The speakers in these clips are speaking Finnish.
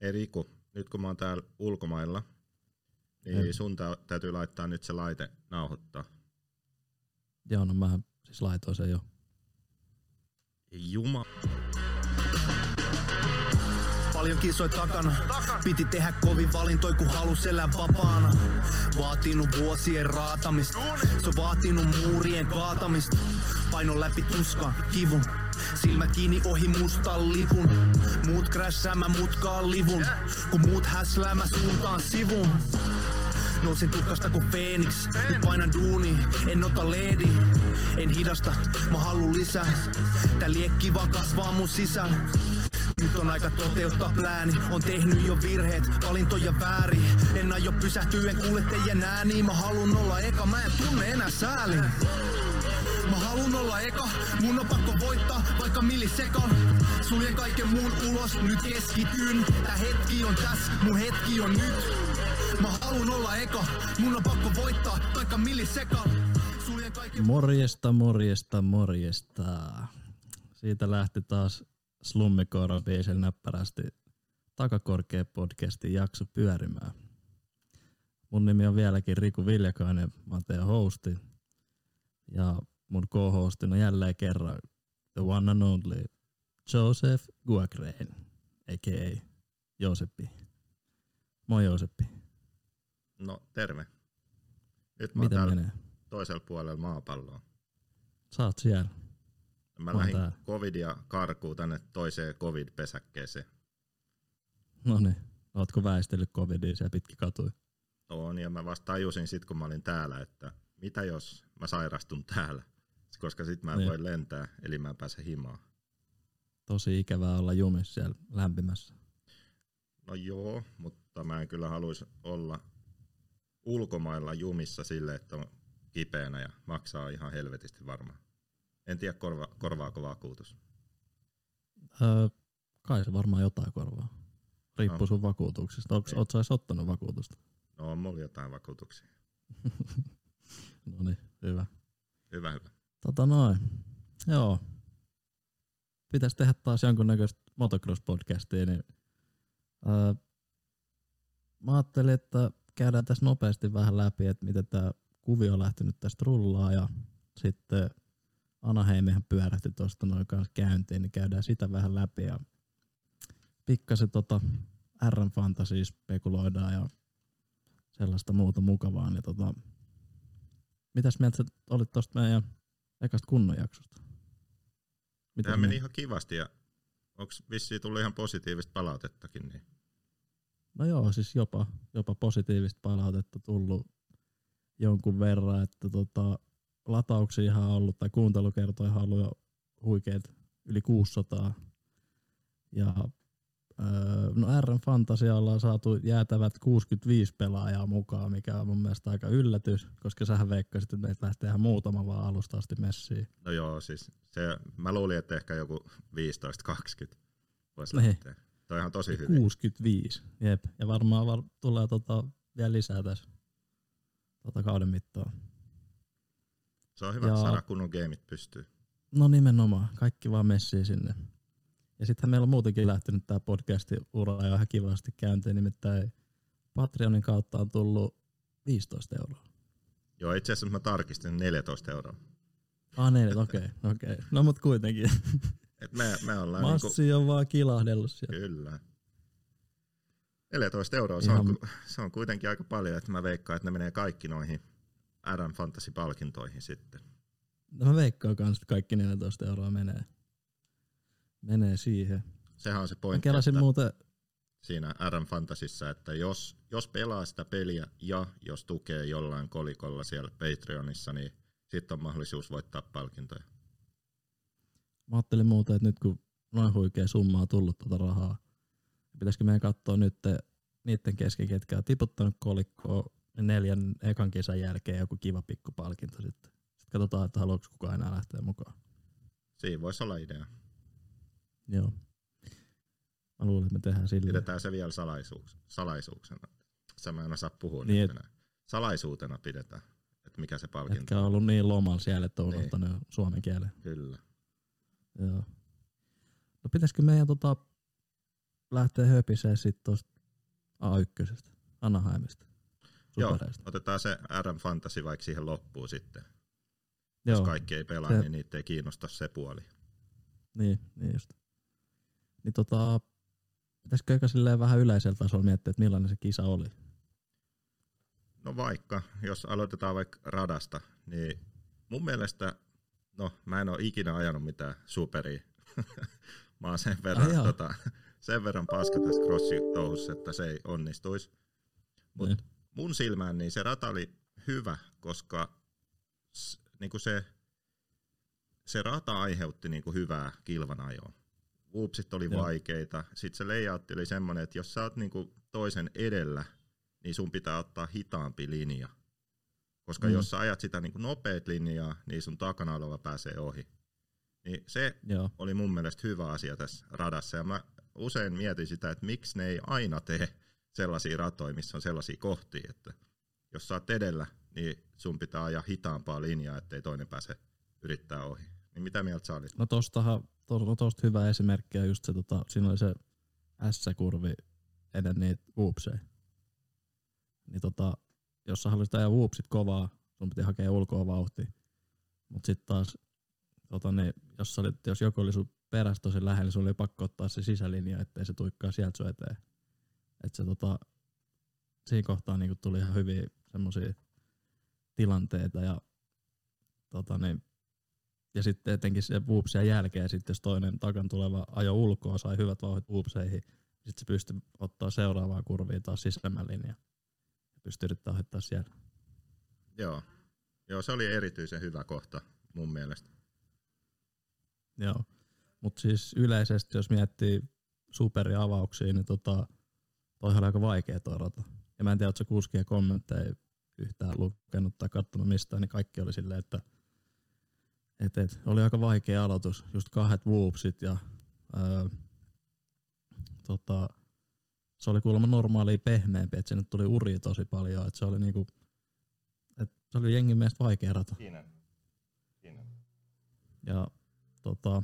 Hei Riku, nyt kun mä oon täällä ulkomailla, niin Joo. sun tä- täytyy laittaa nyt se laite nauhoittaa. Joo, no mä siis laitoin sen jo. Juma. Paljon kisoja takana. Piti tehdä kovin valintoi, kun halus elää vapaana. Vaatinut vuosien raatamista. Se on vaatinut muurien kaatamista. Paino läpi tuskan, kivun. Silmät kiinni ohi mustan lipun. Muut krässää, mä mutkaan livun. Kun muut häslää, mä suuntaan sivun. Nousin tutkasta kuin Phoenix, nyt painan duuni, en ota leedi. En hidasta, mä haluun lisää. Tää liekki vaan kasvaa mun sisällä. Nyt on aika toteuttaa plääni, on tehnyt jo virheet, valintoja väärin. En aio pysähtyä, en kuule teidän ääniä, mä halun olla eka, mä en tunne enää säälin. Mä halun olla eka, mun on pakko voittaa, vaikka millisekan. Suljen kaiken muun ulos, nyt keskityn. Tää hetki on tässä, mun hetki on nyt. Mä halun olla eka, mun on pakko voittaa, vaikka millisekan. Suljen kaiken Morjesta, morjesta, morjesta. Siitä lähti taas Slummikoiran biisillä näppärästi Takakorkea podcastin jakso pyörimään. Mun nimi on vieläkin Riku Viljakainen, mä oon teidän hosti. Ja mun co-hostina jälleen kerran the one and only Joseph Guagrein, a.k.a. Joseppi. Moi Joseppi, No terve. Nyt mä oon miten menee? toisella puolella maapalloa. Oot siellä. Mä lähdin täällä. covidia karkuun tänne toiseen covid-pesäkkeeseen. No niin, ootko väistellyt covidia siellä pitkin katuja? On, ja mä vasta tajusin sit, kun mä olin täällä, että mitä jos mä sairastun täällä, koska sit mä en Niin. voi lentää, eli mä en pääse himaan. Tosi ikävää olla jumissa siellä lämpimässä. No joo, mutta mä en kyllä haluaisi olla ulkomailla jumissa sille, että on kipeänä ja maksaa ihan helvetisti varmaan. En tiedä, korva, korvaako vakuutus. Öö, kai se varmaan jotain korvaa. Riippuu No. sun vakuutuksista. Onko, Niin. sä ottanut vakuutusta? No on mulla jotain vakuutuksia. no niin, hyvä. Hyvä, hyvä. Tota noin. Joo. Pitäisi tehdä taas jonkunnäköistä motocross-podcastia, niin öö, mä ajattelin, että käydään tässä nopeasti vähän läpi, että miten tämä kuvio on lähtenyt tästä rullaa ja sitten Anaheimihan pyörähti tuosta noin kanssa käyntiin, niin käydään sitä vähän läpi ja pikkasen tota RM Fantasy spekuloidaan ja sellaista muuta mukavaa, niin tota, mitäs mieltä olit tosta meidän ekasta kunnon jaksosta? Mitä Tämä meni ihan kivasti ja onko vissiin tullut ihan positiivista palautettakin, niin No joo, siis jopa, jopa positiivista palautetta tullut jonkun verran, että tota, latauksia ihan ollut, tai kuuntelukertoja ihan ollut jo huikeet yli 600. Ja no RM Fantasia ollaan saatu jäätävät 65 pelaajaa mukaan, mikä on mun mielestä aika yllätys, koska sähän veikkasit, että meitä lähtee ihan muutama vaan alusta asti messiin. no joo, siis se, mä luulin, että ehkä joku 15-20 voisi Niin. lähteä. Toi on ihan tosi hyvin. 65, jep. Ja varmaan var- tulee tota vielä lisää tässä tota kauden mittaan. Se on hyvä, Ja- saada kunnon gameit pystyy. No nimenomaan, kaikki vaan messiin sinne. Ja sittenhän meillä on muutenkin lähtenyt tämä podcasti ura jo ihan kivasti käyntiin, nimittäin Patreonin kautta on tullut 15 euroa. Joo, itse asiassa mä tarkistin 14 euroa. Ah neljät, okei, okay, okei. Okay. No mut kuitenkin. Et me, me ollaan niinku, Massi on vaan kilahdellut sieltä. kyllä. 14 euroa, se on, Ihan- se on kuitenkin aika paljon, että mä veikkaan, että ne menee kaikki noihin RM Fantasy-palkintoihin sitten. No mä veikkaan kans, että kaikki 14 euroa menee. Menee siihen. Sehän on se Mä pointti, kelasin että muuten, siinä RM Fantasissa, että jos, jos pelaa sitä peliä ja jos tukee jollain kolikolla siellä Patreonissa, niin sitten on mahdollisuus voittaa palkintoja. mä ajattelin muuten, että nyt kun noin huikea summa on tullut tuota rahaa, pitäisikö meidän katsoa nyt niiden kesken, ketkä on tiputtanut kolikkoa niin neljän ekan kesän jälkeen joku kiva pikku palkinto sitten. Sitten katsotaan, että haluatko kukaan enää lähteä mukaan. Siinä voisi olla idea. Joo. Mä luulen, että me tehdään sillä. Pidetään se vielä salaisuus, salaisuuksena. Sä mä en osaa puhua Niin, et-. Salaisuutena pidetään, että mikä se palkinto Etkä on ollut niin lomalla siellä, että on Niin. unohtanut jo suomen kielen. Kyllä. Joo. No pitäisikö meidän tota, lähtee höpisee sit tosta A1, Anaheimista. Joo, otetaan se RM Fantasy vaikka siihen loppuun sitten. Joo, Jos kaikki ei pelaa, Se- niin niitä ei kiinnosta se puoli. niin, niin just. Niin tota, pitäisikö eikä silleen vähän yleisellä tasolla miettiä, että millainen se kisa oli? No vaikka, jos aloitetaan vaikka radasta, niin mun mielestä, no mä en ole ikinä ajanut mitään superia. mä oon sen verran, Ai tota, sen verran paska tässä crossitouhussa, että se ei onnistuisi. Mutta Niin. mun silmään niin se rata oli hyvä, koska s, niinku se, se rata aiheutti niinku hyvää kilvanajoa. Whoopsit oli Joo. vaikeita. Sitten se layout oli semmoinen, että jos sä oot niinku toisen edellä, niin sun pitää ottaa hitaampi linja. Koska Mm. jos sä ajat sitä niinku nopeat linjaa, niin sun takana oleva pääsee ohi. Niin se Joo, oli mun mielestä hyvä asia tässä radassa. Ja mä usein mietin sitä, että miksi ne ei aina tee sellaisia ratoja, missä on sellaisia kohtia, että jos sä oot edellä, niin sun pitää ajaa hitaampaa linjaa, ettei toinen pääse yrittää ohi. Niin mitä mieltä sä olit? no tostahan, to, tosta hyvä esimerkki on just se, tota, siinä oli se S-kurvi ennen niitä whoopseja. Niin tota, jos sä haluaisit ajaa whoopsit kovaa, sun piti hakea ulkoa vauhtia. Mut sit taas, tota, niin, jos, sä olit, jos joku oli sun perässä tosi lähellä, niin sun oli pakko ottaa se sisälinja, ettei se tuikkaa sieltä sun eteen. Et se tota, siinä kohtaa niinku tuli ihan hyviä semmosia tilanteita ja tota, niin, ja sitten etenkin se whoopsien jälkeen, sitten jos toinen takan tuleva ajo ulkoa, sai hyvät vauhdit whoopseihin, sitten se pystyi ottaa seuraavaa kurvia taas sisämmän linjaa. Ja pystyi yrittämään ohittaa siellä. Joo. Joo, se oli erityisen hyvä kohta mun mielestä. Joo. Mutta siis yleisesti, jos miettii superiavauksia, niin tota, toihan oli aika vaikea toi rata. Ja mä en tiedä, ootko kuskien kommentteja yhtään lukenut tai katsonut mistään, niin kaikki oli silleen, että et, et, oli aika vaikea aloitus. Just kahdet whoopsit ja öö, tota, se oli kuulemma normaalia pehmeämpi, että sinne tuli uri tosi paljon. Et se oli niinku, et se oli jengin mielestä vaikea rata. Siinä. Siinä. Ja tota,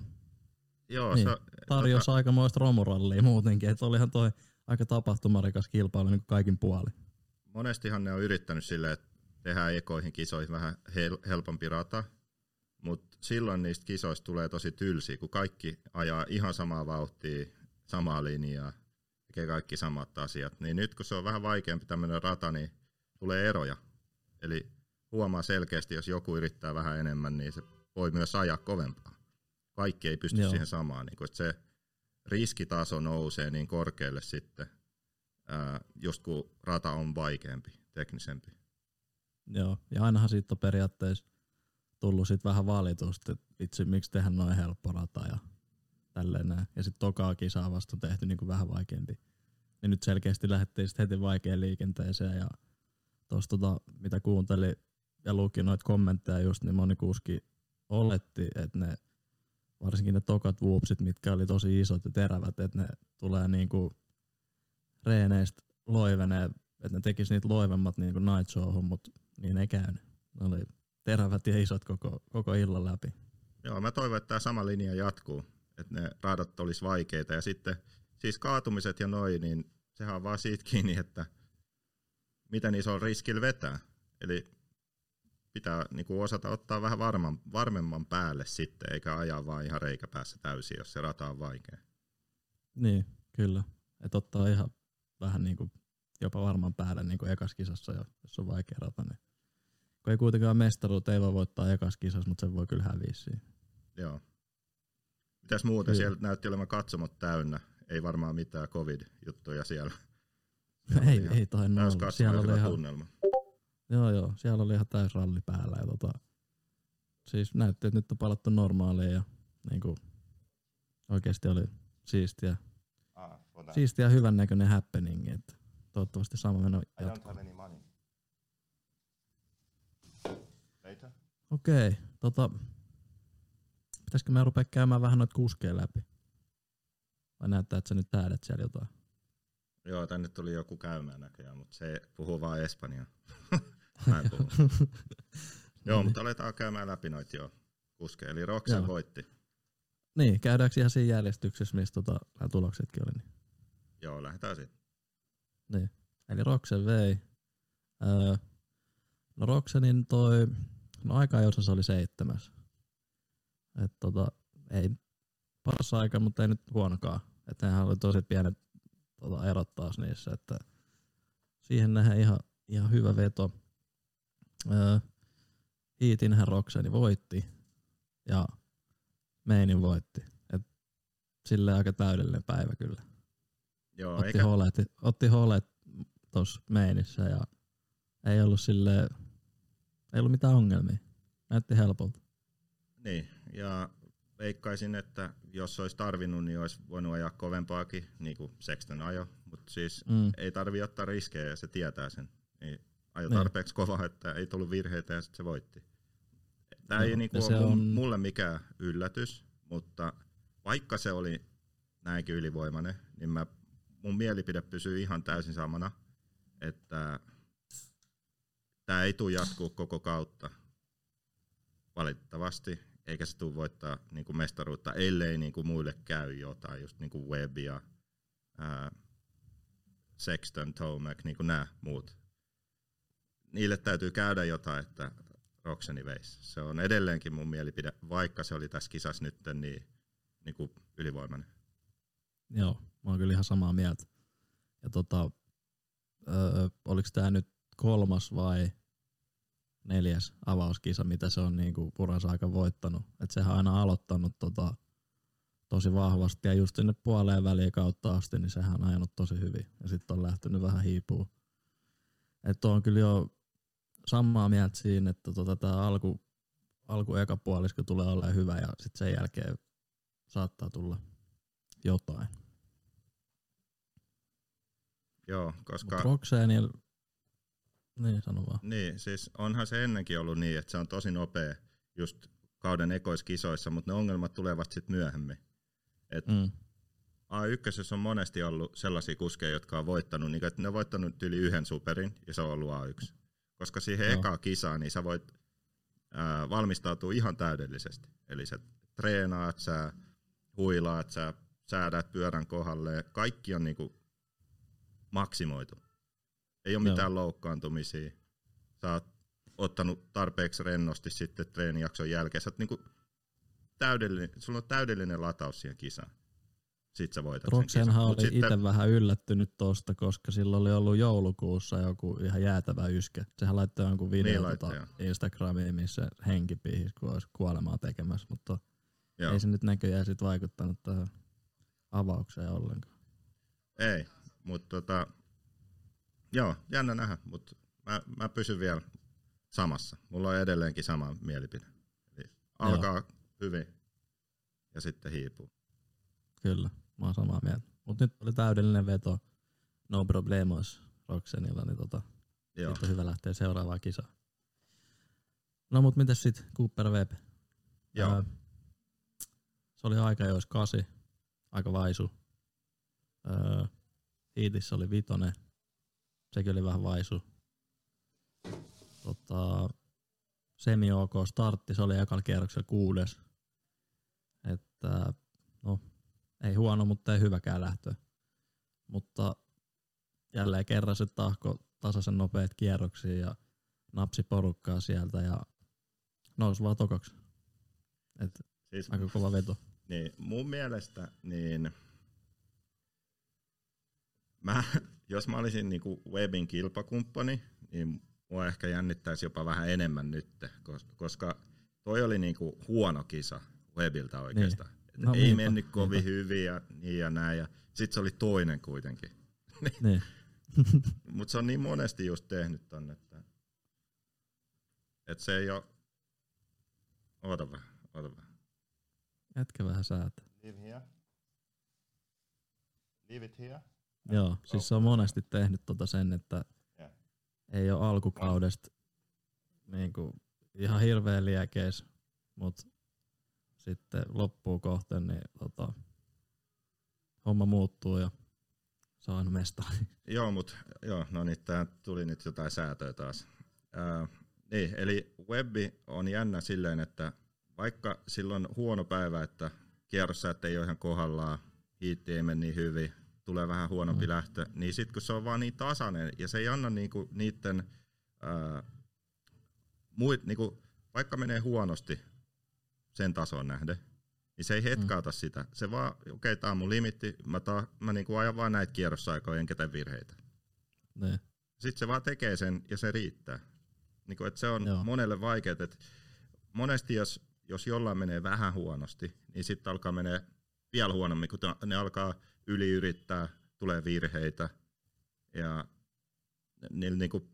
Joo, Niin, se, tarjosi tota... aikamoista romurallia muutenkin, että olihan toi aika tapahtumarikas kilpailu niin kaikin puoli. monestihan ne on yrittänyt silleen, että tehdään ekoihin kisoihin vähän hel- helpompi rata, mutta silloin niistä kisoista tulee tosi tylsiä, kun kaikki ajaa ihan samaa vauhtia, samaa linjaa, tekee kaikki samat asiat. Niin nyt kun se on vähän vaikeampi tämmöinen rata, niin tulee eroja. Eli huomaa selkeästi, jos joku yrittää vähän enemmän, niin se voi myös ajaa kovempaa. Kaikki ei pysty Joo. Siihen samaan. Niin kun, että se riskitaso nousee niin korkealle sitten, ää, just kun rata on vaikeampi, teknisempi. Joo, ja ainahan siitä on periaatteessa tullut sit vähän valitusta, että vitsi, miksi tehdä noin helppo rata ja tälleen näin. Ja sitten tokaa kisaa vasta tehty niin kuin vähän vaikeampi. Ja nyt selkeästi lähdettiin sit heti vaikeaan liikenteeseen ja tuossa tota, mitä kuuntelin ja luki noita kommentteja just, niin moni kuski oletti, että ne varsinkin ne tokat whoopsit, mitkä oli tosi isot ja terävät, että ne tulee niinku reeneistä loivenee, että ne tekis niitä loivemmat niinku night showhun, mutta niin ei käynyt. Ne oli terävät ja isot koko, koko illan läpi. Joo, mä toivon, että tämä sama linja jatkuu, että ne radat olisi vaikeita. Ja sitten siis kaatumiset ja noin, niin sehän on vaan siitä kiinni, että miten iso riskillä vetää. Eli pitää niin kuin osata ottaa vähän varman, varmemman päälle sitten, eikä ajaa vaan ihan reikäpäässä täysin, jos se rata on vaikea. Niin, kyllä. Että ottaa ihan vähän niinku jopa varman päälle niinku ekas kisassa, jos on vaikea rata, niin kun ei kuitenkaan mestaruutta, ei voi voittaa ekas kisassa, mutta sen voi kyllä häviä siinä. Joo. Mitäs muuten? Kyllä. Siellä näytti olevan katsomot täynnä. Ei varmaan mitään covid-juttuja siellä. ei, ihan ei tainnut Täys olla. Siellä oli ihan, tunnelma. joo, joo, siellä oli ihan täys ralli päällä. Ja tota, siis näytti, että nyt on palattu normaaliin ja niinku, oikeasti oli siistiä, Ah, siistiä hyvän näköinen happening. Että toivottavasti sama meno jatkuu. Okei, tota, pitäisikö me rupea käymään vähän noita kuskeja läpi? Vai näyttää, että sä nyt tähdet siellä jotain? Joo, tänne tuli joku käymään näköjään, mutta se puhuu vaan espanjaa. Mä en puhu. joo, mutta aletaan käymään läpi noita jo kuskeja. Eli Roxen Joo. voitti. Niin, käydäänkö ihan siinä järjestyksessä, missä tota, nämä tuloksetkin oli? Niin. Joo, lähdetään sitten. Niin. Eli Roxen vei. Öö, no Roxenin toi, no aika se oli seitsemäs. Et tota, ei paras aika, mutta ei nyt huonokaan. Että nehän oli tosi pienet tota, erot taas niissä, että siihen nähdään ihan, ihan hyvä veto. Öö, Heatinhän Roxeni voitti ja Meinin voitti. Et sille aika täydellinen päivä kyllä. Joo, otti, eikä, holet, otti holet tuossa meinissä ja ei ollut sille ei ollut mitään ongelmia. Näytti helpolta. Niin, ja veikkaisin, että jos olisi tarvinnut, niin olisi voinut ajaa kovempaakin, niin kuin Sexton ajo, mutta siis Mm. ei tarvi ottaa riskejä ja se tietää sen. Niin ajo Niin. tarpeeksi kova, että ei tullut virheitä ja sitten se voitti. Tämä Joo, ei niinku ole on- mulle mikään yllätys, mutta vaikka se oli näinkin ylivoimainen, niin mä, mun mielipide pysyy ihan täysin samana, että tämä ei tule jatkuu koko kautta valitettavasti, eikä se tule voittaa niin kuin mestaruutta, ellei niin kuin muille käy jotain, just niin kuin Webb ja ää, Sexton, Tomac, niin kuin nämä muut. Niille täytyy käydä jotain, että Roxeni veisi. Se on edelleenkin mun mielipide, vaikka se oli tässä kisassa nyt niin, niin kuin ylivoimainen. Joo, mä oon kyllä ihan samaa mieltä. Ja tota, öö, oliko tää nyt kolmas vai neljäs avauskisa, mitä se on niinku uransa aika voittanut. Et sehän on aina aloittanut tota, tosi vahvasti ja just sinne puoleen väliin kautta asti, niin sehän on ajanut tosi hyvin. Ja sitten on lähtenyt vähän hiipuun. Että on kyllä jo samaa mieltä siinä, että tota, tämä alku, alku eka puolisko tulee olemaan hyvä ja sitten sen jälkeen saattaa tulla jotain. Joo, koska... Mutta Roxanil, niin sano vaan. Niin, siis onhan se ennenkin ollut niin, että se on tosi nopea just kauden ekoiskisoissa, mutta ne ongelmat tulevat sitten myöhemmin. Et Mm. A1 on monesti ollut sellaisia kuskeja, jotka on voittanut, niin että ne on voittanut yli yhden superin ja se on ollut A1. Koska siihen Joo. ekaan kisaan, niin sä voit ää, valmistautua ihan täydellisesti. Eli sä treenaat, sä huilaat, sä säädät pyörän kohdalle, kaikki on niinku maksimoitu. Ei ole Joo. mitään loukkaantumisia. Sä oot ottanut tarpeeksi rennosti sitten treenijakson jälkeen. Sä oot niinku täydellinen, sulla on täydellinen lataus siihen kisaan. Sitten sä voitat Mut oli sitten- itse vähän yllättynyt tosta, koska sillä oli ollut joulukuussa joku ihan jäätävä yskä. Sehän laittoi jonkun video Niin niin laittoi, tota Instagramiin, missä henki pihis, kun olisi kuolemaa tekemässä, mutta Joo. ei se nyt näköjään sit vaikuttanut tähän avaukseen ollenkaan. Ei, mutta tota, joo, jännä nähdä, mutta mä, mä pysyn vielä samassa. Mulla on edelleenkin sama mielipide. Eli alkaa hyvin ja sitten hiipuu. Kyllä, mä oon samaa mieltä. Mutta nyt oli täydellinen veto, no problemos Roxenilla, niin tota, Joo, on hyvä lähteä seuraavaan kisaan. No mut mitäs sit Cooper Webb? joo. Ää, se oli aika jos kasi, aika vaisu. Ää, Heatissä oli vitonen, sekin oli vähän vaisu. Tota, semi OK startti, se oli ekalla kierroksella kuudes. Että no, ei huono, mutta ei hyväkään lähtö. Mutta jälleen kerran se tahko tasaisen nopeat kierroksia ja napsi porukkaa sieltä ja nousi vaan tokaksi. Et Siis, aika kova veto. niin, mun mielestä, niin mä, jos mä olisin niinku Webin kilpakumppani, niin mua ehkä jännittäisi jopa vähän enemmän nyt, koska toi oli niinku huono kisa Webiltä oikeastaan. Et No ei niinpä, mennyt kovin niinpä. hyvin ja niin ja näin. Ja sit se oli toinen kuitenkin. Niin. Mutta se on niin monesti just tehnyt tonne, että, että se ei ole... Oota vähän, oota vähän. Jätkä vähän säätää. Leave here. Leave it here. Joo, siis se on monesti tehnyt tota sen, että Joo. ei ole alkukaudesta niinku ihan hirveän liekeis, mutta sitten loppuu kohten, niin tota, homma muuttuu ja aina mestari. Joo, mutta joo, no niin, tää tuli nyt jotain säätöä taas. Ää, niin, eli webbi on jännä silleen, että vaikka silloin huono päivä, että kierrossäät ei ole ihan kohdallaan, hiitti ei mene niin hyvin, tulee vähän huonompi mm. lähtö, niin sitten kun se on vaan niin tasainen ja se ei anna niinku niiden, ää, muit, niinku, vaikka menee huonosti sen tason nähden, niin se ei hetkauta mm. sitä. Se vaan, okei, okay, tämä on mun limitti, mä, ta, mä niinku ajan vaan näitä kierrosaikoja enkä tee virheitä. Ne. Sitten se vaan tekee sen ja se riittää. Niinku, et se on Joo. monelle vaikeaa, että monesti jos, jos jollain menee vähän huonosti, niin sitten alkaa menee vielä huonommin, kun ne alkaa yliyrittää, tulee virheitä ja niillä niinku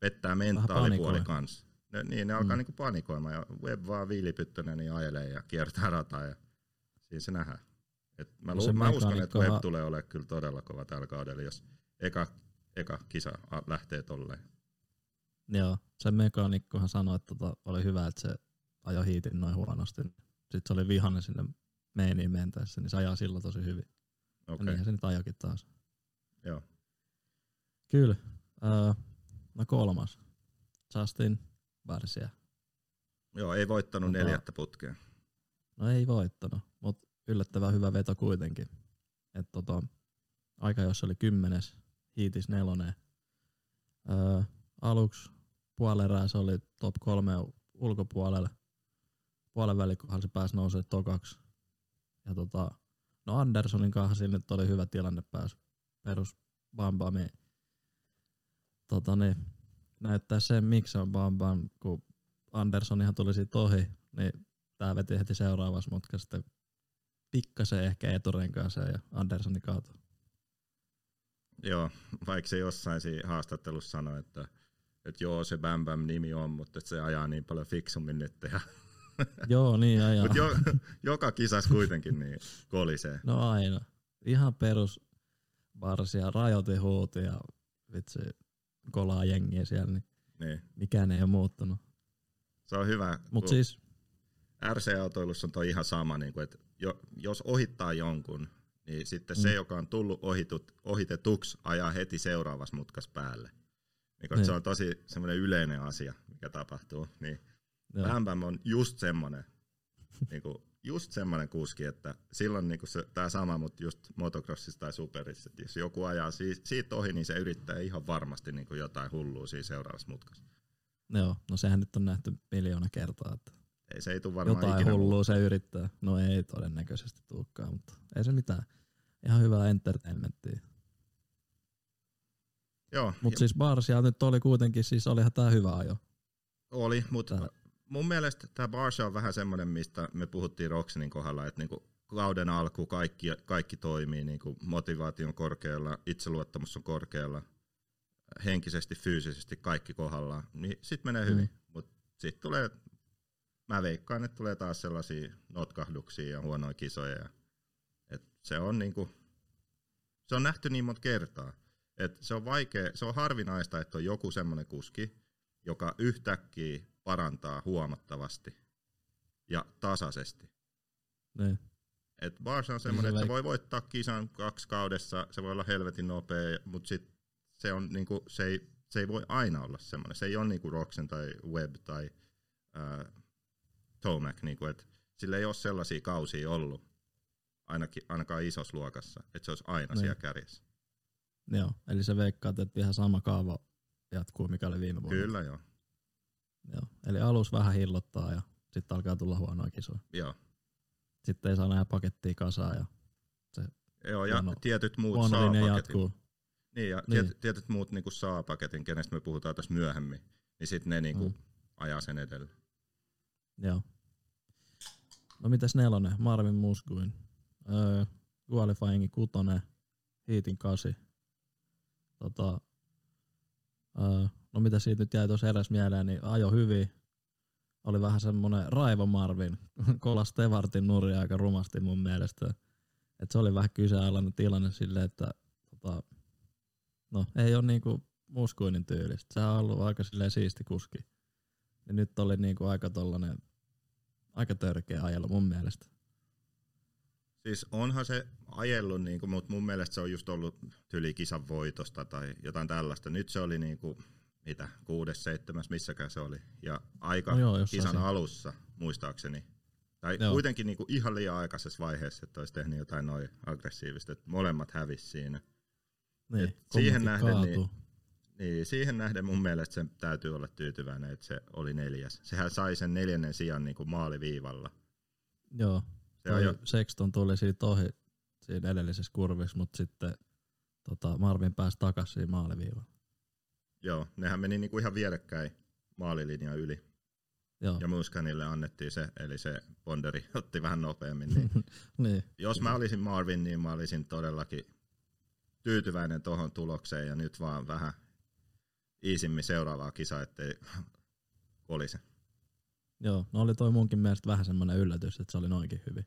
pettää mentaalipuoli kanssa. Ne, niin, ne alkaa Mm. niinku panikoimaan ja web vaan viilipyttönen niin ajelee ja kiertää rataa ja siinä se nähdään. Et mä, No lu- se mä uskon, että web tulee olemaan kyllä todella kova tällä kaudella, jos eka, eka kisa lähtee tolleen. Joo, se mekaanikkohan sanoi, että tota, oli hyvä, että se ajoi hiitin noin huonosti. Sitten se oli vihainen sinne meiniin mentäessä, niin se ajaa silloin tosi hyvin. Okay. Ja niinhän se nyt ajokin taas. joo. Kyllä. Öö, no kolmas. Justin Garcia. Joo, ei voittanut Tota- neljättä putkea. No ei voittanut, mutta yllättävän hyvä veto kuitenkin. Et tota, aika jos oli kymmenes, hiitis nelonen. Öö, aluksi puolerää se oli top kolme ulkopuolelle. Puolen välikohdalla se pääsi nousemaan tokaksi. Ja tota, no Andersonin kanssa siinä nyt oli hyvä tilanne pääsi perus Bambami. Tota niin, näyttää sen miksi on Bambam, kun Andersonihan tuli siitä ohi, niin tää veti heti seuraavassa mutka sitten pikkasen ehkä eturenkaaseen ja Andersoni kaatui. Joo, vaikka se jossain siinä haastattelussa sanoi, että, että joo, se Bam Bam nimi on, mutta se ajaa niin paljon fiksummin nyt. Ja, Joo, niin ajaa. mutta jo, joka kisas kuitenkin niin kolisee. No aina. Ihan perus varsia, rajoitin huuti ja vitsi kolaa jengiä siellä, niin Niin. mikään ei ole muuttunut. Se on hyvä, Mut siis, RC-autoilussa on toi ihan sama, niin kuin, että jo, jos ohittaa jonkun, niin sitten se, Mm. joka on tullut ohitut, ohitetuksi, ajaa heti seuraavassa mutkas päälle. Niin, Niin. Se on tosi semmoinen yleinen asia, mikä tapahtuu. Niin joo, Bam on just semmoinen, niinku, just semmoinen kuski, että silloin niinku se, tää sama, mutta just motocrossissa tai superissa, että jos joku ajaa si, siitä ohi, niin se yrittää ihan varmasti niinku jotain hullua siinä seuraavassa mutkassa. joo, no sehän nyt on nähty miljoona kertaa, että Ei, se ei tule varmaan jotain ikinä hullua se yrittää. No ei todennäköisesti tulekaan, mutta ei se mitään. Ihan hyvää entertainmenttia. Joo, Mutta siis Barsia nyt oli kuitenkin, siis olihan tää hyvä ajo. oli, mutta mun mielestä tämä Barsha on vähän semmoinen, mistä me puhuttiin Roxinin kohdalla, että niinku kauden alku kaikki, kaikki toimii, niinku motivaatio on korkealla, itseluottamus on korkealla, henkisesti, fyysisesti kaikki kohdallaan, niin sitten menee hyvin. Mm. Mutta sitten tulee, mä veikkaan, että tulee taas sellaisia notkahduksia ja huonoja kisoja. Ja, et se on niinku, se on nähty niin monta kertaa. Et se on vaikea, se on harvinaista, että on joku semmoinen kuski, joka yhtäkkiä parantaa huomattavasti ja tasaisesti. Niin. Et Barsa on semmoinen, se että se voi voittaa kisan kaksi kaudessa, se voi olla helvetin nopea, mutta sit se, on niinku, se, ei, se ei voi aina olla semmoinen. Se ei ole niinku Roxen tai Webb tai ää, Tomac, niinku, että sillä ei ole sellaisia kausia ollut, ainakin, ainakaan isossa luokassa, että se olisi aina Niin. siellä kärjessä. Joo, eli se veikkaat, että ihan sama kaava jatkuu, mikä oli viime vuonna. Kyllä joo. Joo. Eli alus vähän hillottaa ja sitten alkaa tulla huonoa kisoja. joo. Sitten ei saa enää pakettia kasaan ja Joo, ja Huono- tietyt muut saa paketin. jatkuu. Niin, ja Niin. Tietyt, tietyt muut niinku saa paketin, kenestä me puhutaan tässä myöhemmin, niin sitten ne niinku Mm. ajaa sen edelle. Joo. No mitäs nelonen? Marvin Muskuin. Öö, qualifyingi kutonen. Hiitin kasi. Tota, öö, no mitä siitä nyt jäi tuossa eräs mieleen, niin ajo hyvin. Oli vähän semmonen raivo Marvin. Kolas Stevartin nuri aika rumasti mun mielestä. Et se oli vähän kyseenalainen tilanne silleen, että tota, no ei ole niinku Muskuinin tyylistä. Sehän on ollut aika silleen siisti kuski. Ja nyt oli niinku aika tollanen, aika törkeä ajelu mun mielestä. Siis onhan se ajellut, niinku, mutta mun mielestä se on just ollut tyli kisan voitosta tai jotain tällaista. Nyt se oli niinku, mitä, kuudes, seitsemäs, missäkään se oli. Ja aika No joo, kisan siinä. alussa, muistaakseni, Tai Joo. kuitenkin niinku ihan liian aikaisessa vaiheessa, että olisi tehnyt jotain noin aggressiivista, että molemmat hävisi siinä. Niin, Et siihen nähden niin- kaatuu. Niin, siihen nähden mun mielestä sen täytyy olla tyytyväinen, että se oli neljäs. Sehän sai sen neljännen sijan niinku maaliviivalla. Joo, Se toi ajo, Sexton tuli siitä ohi siinä edellisessä kurvissa, mutta sitten tota, Marvin pääsi takaisin siinä maaliviivaan. Joo, nehän meni niinku ihan vierekkäin maalilinjan yli. Joo, Ja Muskanille annettiin se, eli se Bonderi otti vähän nopeammin. Niin niin, jos mä olisin Marvin, niin mä olisin todellakin tyytyväinen tuohon tulokseen ja nyt vaan vähän iisimmin seuraavaa kisaa, ettei kolise. joo. No oli toi munkin mielestä vähän semmoinen yllätys, että se oli noinkin hyvin.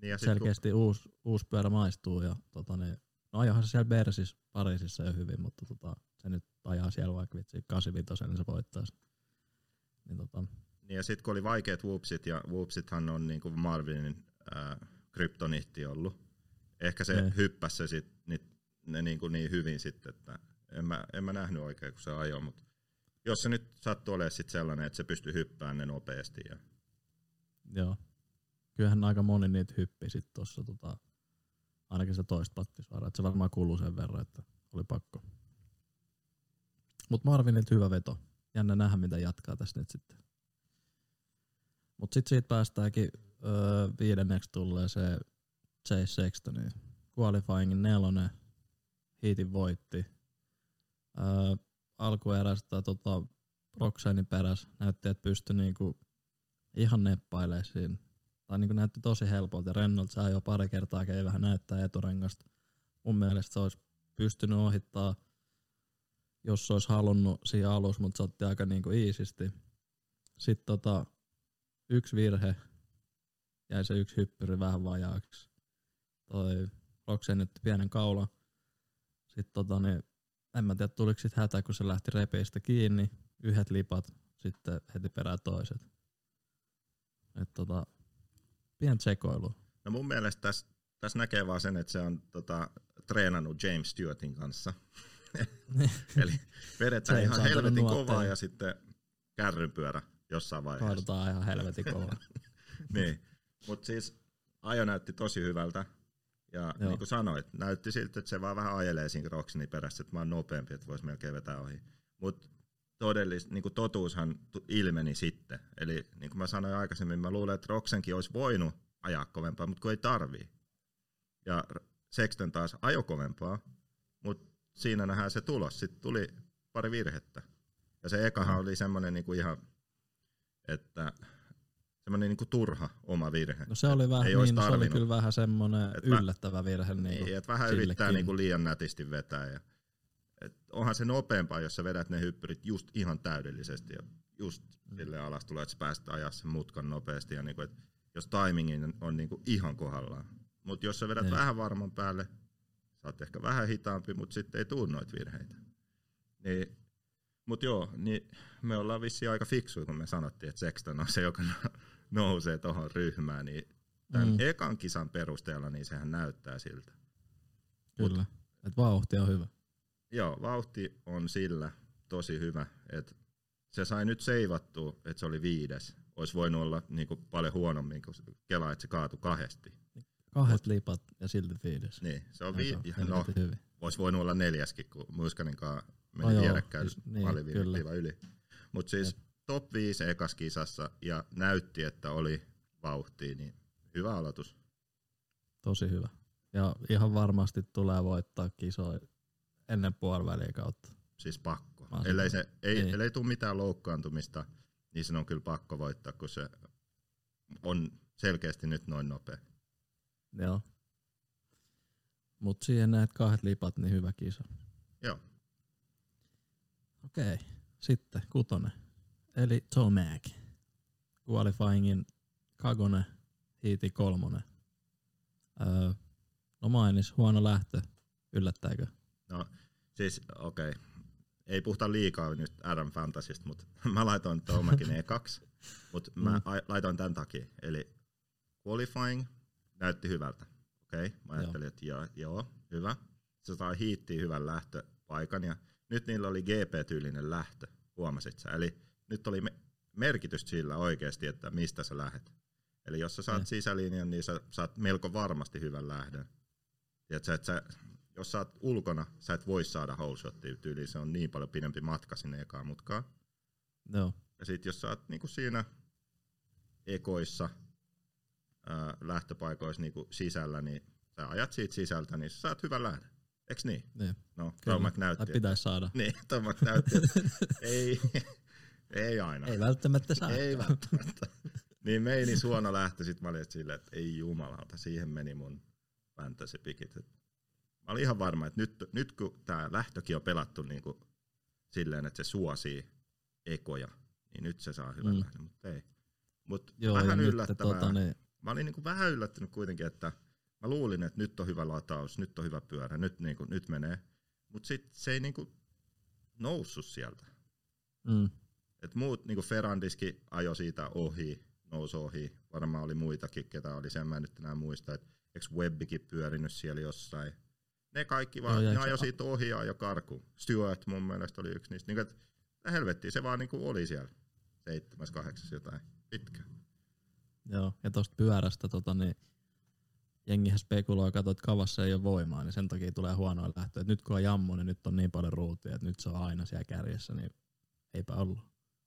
Niin ja sit, kun, Selkeästi uusi, uusi pyörä maistuu ja tota, niin, no ajohan se siellä Bersis Pariisissa jo hyvin, mutta tota, se nyt ajaa siellä vaikka vitsi 85, niin se voittaisi. Niin tota, niin ja sit kun oli vaikeat whoopsit, ja whoopsithan on niinku Marvinin ää, kryptoniitti ollut. Ehkä se Niin. hyppäsi se sit, ni, ne niinku niin hyvin sitten, että en mä, en mä nähnyt oikein, kun se ajoi, mutta jos se nyt sattuu olemaan sit sellainen, että se pystyy hyppäämään ne nopeasti ja Joo. Kyllähän aika moni niitä hyppi sit tossa tota, ainakin se toista pattisvaaraa, että se varmaan kuuluu sen verran, että oli pakko. Mut Marvinilta hyvä veto. Jännä nähdä, mitä jatkaa tässä nyt sitten. Mut sit siitä päästäänkin öö, viidenneksi tulee se Chase Sextoni. Qualifyingin nelonen, hiitin voitti. Öö, alkuerästä tota, Roxanin peräs näytti, että pystyi niinku ihan neppailee siinä. Tai niin näytti tosi helpolta ja rennolta se jo pari kertaa kävi vähän näyttää eturengasta. Mun mielestä se olisi pystynyt ohittaa, jos se olisi halunnut siinä alussa, mutta se otti aika niinku iisisti. Sitten tota, yksi virhe, jäi se yksi hyppyri vähän vajaaksi. Toi Roxen nyt pienen kaula. Sitten tota, niin, en mä tiedä tuliko sit hätä, kun se lähti repeistä kiinni. Yhdet lipat, sitten heti perään toiset. Et tota, pientä sekoilu. No mun mielestä tässä täs näkee vaan sen, että se on tota, treenannut James Stewartin kanssa. Eli vedetään ihan helvetin kovaa ja sitten kärrynpyörä jossain vaiheessa. Kaadutaan ihan helvetin kovaa. niin. Mutta siis ajo näytti tosi hyvältä. Ja Joo. niin kuin sanoit, näytti siltä, että se vaan vähän ajelee siinä Roxini perässä, että mä oon nopeampi, että voisi melkein vetää ohi. Mutta todellis, niin kuin totuushan tu- ilmeni sitten. Eli niin kuin mä sanoin aikaisemmin, mä luulen, että Roxenkin olisi voinut ajaa kovempaa, mutta kun ei tarvii. Ja Sexton taas ajo kovempaa, mutta siinä nähdään se tulos. Sitten tuli pari virhettä. Ja se ekahan oli semmoinen niinku ihan, että semmoinen niinku turha oma virhe. No se oli vähän, Ei niin, no se oli kyllä vähän semmoinen Et yllättävä virhe. Niin, Niin, kuin että vähän sillekin. yrittää niinku liian nätisti vetää. Ja, et onhan se nopeampaa, jos sä vedät ne hyppyrit just ihan täydellisesti ja just Mm. sille alas tulee, että sä pääset ajaa sen mutkan nopeasti. Ja niinku, et jos timingin on niinku ihan kohdallaan. Mutta jos sä vedät Niin. vähän varman päälle, sä oot ehkä vähän hitaampi, mutta sitten ei tuu noita virheitä. Niin, mutta joo, niin me ollaan vissiin aika fiksuja, kun me sanottiin, että Sexton on se, joka nousee tuohon ryhmään. Niin tämän Mm. ekan kisan perusteella, niin sehän näyttää siltä. Kyllä. Et vauhti on hyvä. Joo, vauhti on sillä tosi hyvä, että se sai nyt seivattua, että se oli viides. Olisi voinut olla niinku paljon huonommin, kun kelaa, että se kaatui kahdesti. Kahdet lipat ja silti viides. Niin, se on vi- Aika no, hyvin. olisi voinut olla neljäskin, kun Muskanin kanssa meni No vierekkäin siis niin, niin, yli. Mutta siis top 5 ekas kisassa ja näytti, että oli vauhtia, niin hyvä aloitus. Tosi hyvä. Ja ihan varmasti tulee voittaa kisoja ennen puoliväliä kautta. Siis pakko. Mä Ellei, se, ei, niin. ellei tule mitään loukkaantumista, niin sen on kyllä pakko voittaa, kun se on selkeästi nyt noin nopea. Joo. Mut siihen näet kahdet lipat, niin hyvä kisa. Joo, Okei. Sitten kutonen. Eli Tomac. Qualifyingin Kagone, hiiti kolmonen. Öö, no mainis, huono lähtö. Yllättääkö? No siis okei. Okay. Ei puhuta liikaa nyt RM Fantasista, mutta mä laitoin Tomakin E2, mutta mä Mm. laitoin tämän takia. Eli qualifying näytti hyvältä. Okei, okay. mä ajattelin, että joo, joo, hyvä. Se sai hiittiin hyvän lähtöpaikan ja nyt niillä oli GP-tyylinen lähtö, huomasit sä. Eli nyt oli me- merkitys sillä oikeasti, että mistä sä lähet. Eli jos sä saat sisälinjan, niin sä saat melko varmasti hyvän lähdön. Tiedätkö, että sä, jos sä oot ulkona, sä et voi saada holeshottia tyyliin, se on niin paljon pidempi matka sinne ekaan mutkaan. Joo. Ja sit jos sä oot niinku siinä ekoissa ää, lähtöpaikoissa niinku sisällä, niin sä ajat siitä sisältä, niin sä saat hyvän lähdön. Eiks niin? Niin. No. Tomac Tai näytti. pitäisi saada. Niin, Tomac näytti, ei, ei aina. Ei välttämättä saa. Ei välttämättä. niin meini suona lähtö, sit mä olin silleen, että ei jumalauta, siihen meni mun fantasy-pikit. Et Mä olin ihan varma, että nyt, nyt kun tää lähtökin on pelattu niinku silleen, että se suosii ekoja, niin nyt se saa hyvän Mm. lähdön, mutta ei. Mut Joo, vähän yllättävää. tota, niin, Mä olin niinku vähän yllättynyt kuitenkin, että mä luulin, että nyt on hyvä lataus, nyt on hyvä pyörä, nyt, niinku, nyt menee. Mutta sitten se ei niinku noussut sieltä. mm, Et muut, niinku Ferrandiskin ajo siitä ohi, nousi ohi. Varmaan oli muitakin, ketä oli sen, mä en nyt enää muista. Et eikö Webbikin pyörinyt siellä jossain? Ne kaikki vaan, ja ne eikö ajo se- siitä ohi ja ajo karkuun. Stuart mun mielestä oli yksi niistä. Niinku, et, helvettiin, se vaan niinku oli siellä. Seitsemäs, kahdeksas jotain. Pitkä. joo. Ja tosta pyörästä tota, niin, jengihän spekuloi, katsoi, että kavassa ei ole voimaa, niin sen takia tulee huonoa lähtöä. Et nyt kun on jammu, niin nyt on niin paljon ruutia, että nyt se on aina siellä kärjessä, niin eipä ollut.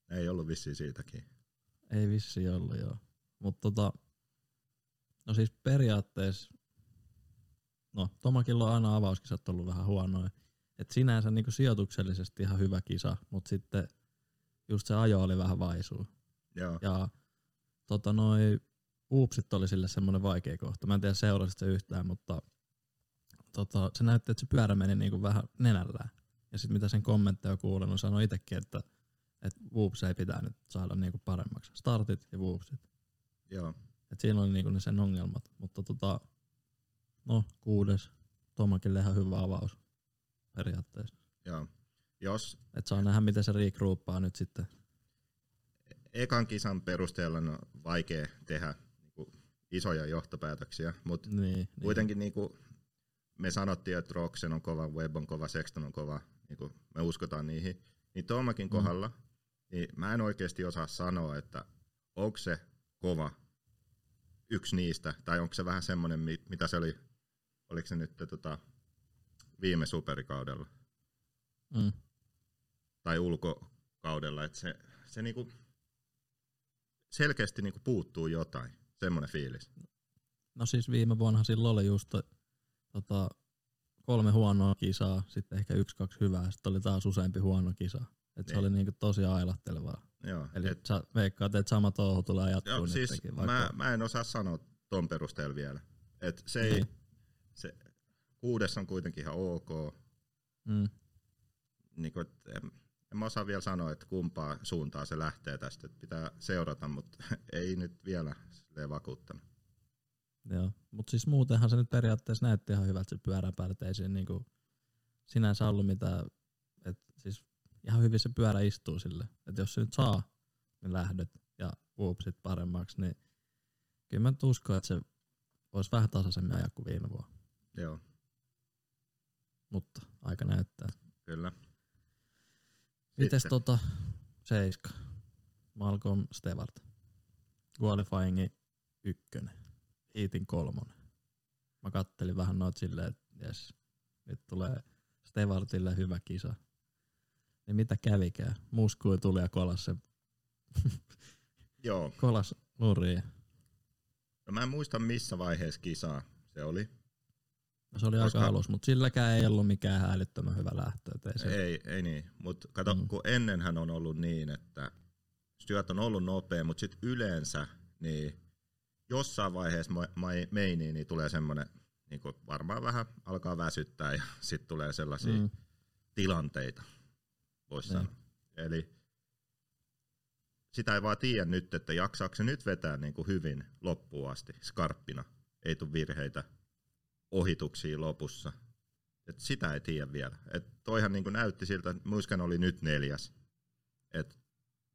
Ei ollut vissiin siitäkin. Ei vissi ollut, joo. Mutta tota, no siis periaatteessa, no Tomakilla on aina avauskisat ollut vähän huonoja. Et sinänsä niinku sijoituksellisesti ihan hyvä kisa, mutta sitten just se ajo oli vähän vaisua. Joo. Ja tota noi uupsit oli sille semmoinen vaikea kohta. Mä en tiedä seurasit se yhtään, mutta tota, se näytti, että se pyörä meni niinku vähän nenällään. Ja sitten mitä sen kommentteja on sanoi itsekin, että, että whoops ei pitää nyt saada niinku paremmaksi. Startit ja whoopsit. Joo. Et siinä oli niinku ne sen ongelmat. Mutta tota, no kuudes. Tomakille ihan hyvä avaus periaatteessa. Joo. Jos Et saa nähdä, miten se regrouppaa nyt sitten. ekan kisan perusteella on vaikea tehdä niinku, isoja johtopäätöksiä, mutta Niin, niin. kuitenkin niinku, me sanottiin, että Roxen on kova, Webb on kova, Sexton on kova, niinku, me uskotaan niihin. Niin Tomakin Mm. kohdalla, niin mä en oikeasti osaa sanoa, että onko se kova yksi niistä, tai onko se vähän semmoinen, mi- mitä se oli, oliko se nyt tota, viime superikaudella, Mm. tai ulkokaudella, että se, se niinku selkeästi niinku puuttuu jotain, semmoinen fiilis. No siis viime vuonna silloin oli just tota, kolme huonoa kisaa, sitten ehkä yksi, kaksi hyvää, sitten oli taas useampi huono kisa. Et se Niin. oli niinku tosi ailahtelevaa. Joo, Eli et, sä veikkaat, että sama touhu tulee jatkuu joo, siis nyttenkin, mä, mä, en osaa sanoa ton perusteella vielä. Et se, ei, Niin. Se kuudes on kuitenkin ihan ok. Mm. Niin kuin, en, en mä osaa vielä sanoa, että kumpaa suuntaa se lähtee tästä. Et pitää seurata, mutta ei nyt vielä silleen vakuuttanut. Joo, mutta siis muutenhan se nyt periaatteessa näytti ihan hyvältä se et ei siinä niinku sinänsä ollut mitään, et siis ihan hyvin se pyörä istuu sille, että jos se nyt saa ne lähdöt ja whoopsit paremmaksi, niin kyllä mä nyt uskon, että se olisi vähän tasaisemmin ajaa kuin viime vuonna, Joo, mutta aika näyttää. kyllä. Mites Sitten. tota seiska, Malcolm Stewart, qualifyingi ykkönen, hiitin kolmonen. Mä kattelin vähän noita silleen, että jes, nyt tulee Stewartille hyvä kisa. Niin mitä kävikään? Muskui tuli ja kolas se Joo, kolas nurin. no mä en muista missä vaiheessa kisaa se oli. Se oli Koska- aika alus, mutta silläkään ei ollut mikään hälyttömän hyvä lähtö. Ei se, Ei, ei niin, mutta kato, Mm. kun ennenhän on ollut niin, että Stuart on ollut nopea, mutta sitten yleensä niin jossain vaiheessa ma- ma- meiniin niin tulee semmoinen, niin varmaan vähän alkaa väsyttää ja sitten tulee sellaisia Mm. mm. tilanteita, voisi Niin. sanoa. Eli sitä ei vaan tiedä nyt, että jaksaako se nyt vetää niin kuin hyvin loppuun asti, skarppina. Ei tule virheitä, ohituksia lopussa. Et sitä ei tiedä vielä. Et toihan niin kuin näytti siltä, että Muskan oli nyt neljäs. Et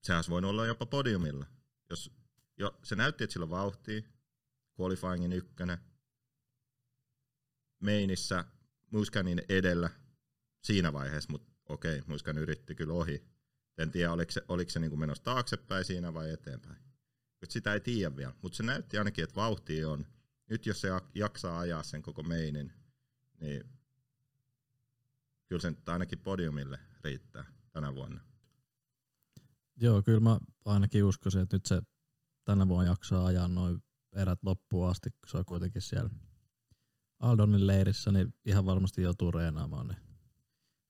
sehän olisi voinut olla jopa podiumilla. Jos, jo, se näytti, että sillä vauhtia, qualifyingin ykkönen, meinissä Muskanin edellä siinä vaiheessa, mutta okei, Muskan yritti kyllä ohi. En tiedä, oliko se, oliko se niin kuin menossa taaksepäin siinä vai eteenpäin. Sitä ei tiedä vielä, mutta se näytti ainakin, että vauhti on. Nyt jos se jaksaa ajaa sen koko meinin, niin kyllä sen ainakin podiumille riittää tänä vuonna. Joo, kyllä mä ainakin uskoisin, että nyt se tänä vuonna jaksaa ajaa noin erät loppuun asti, kun se on kuitenkin siellä Aldonin leirissä, niin ihan varmasti joutuu reenaamaan. Niin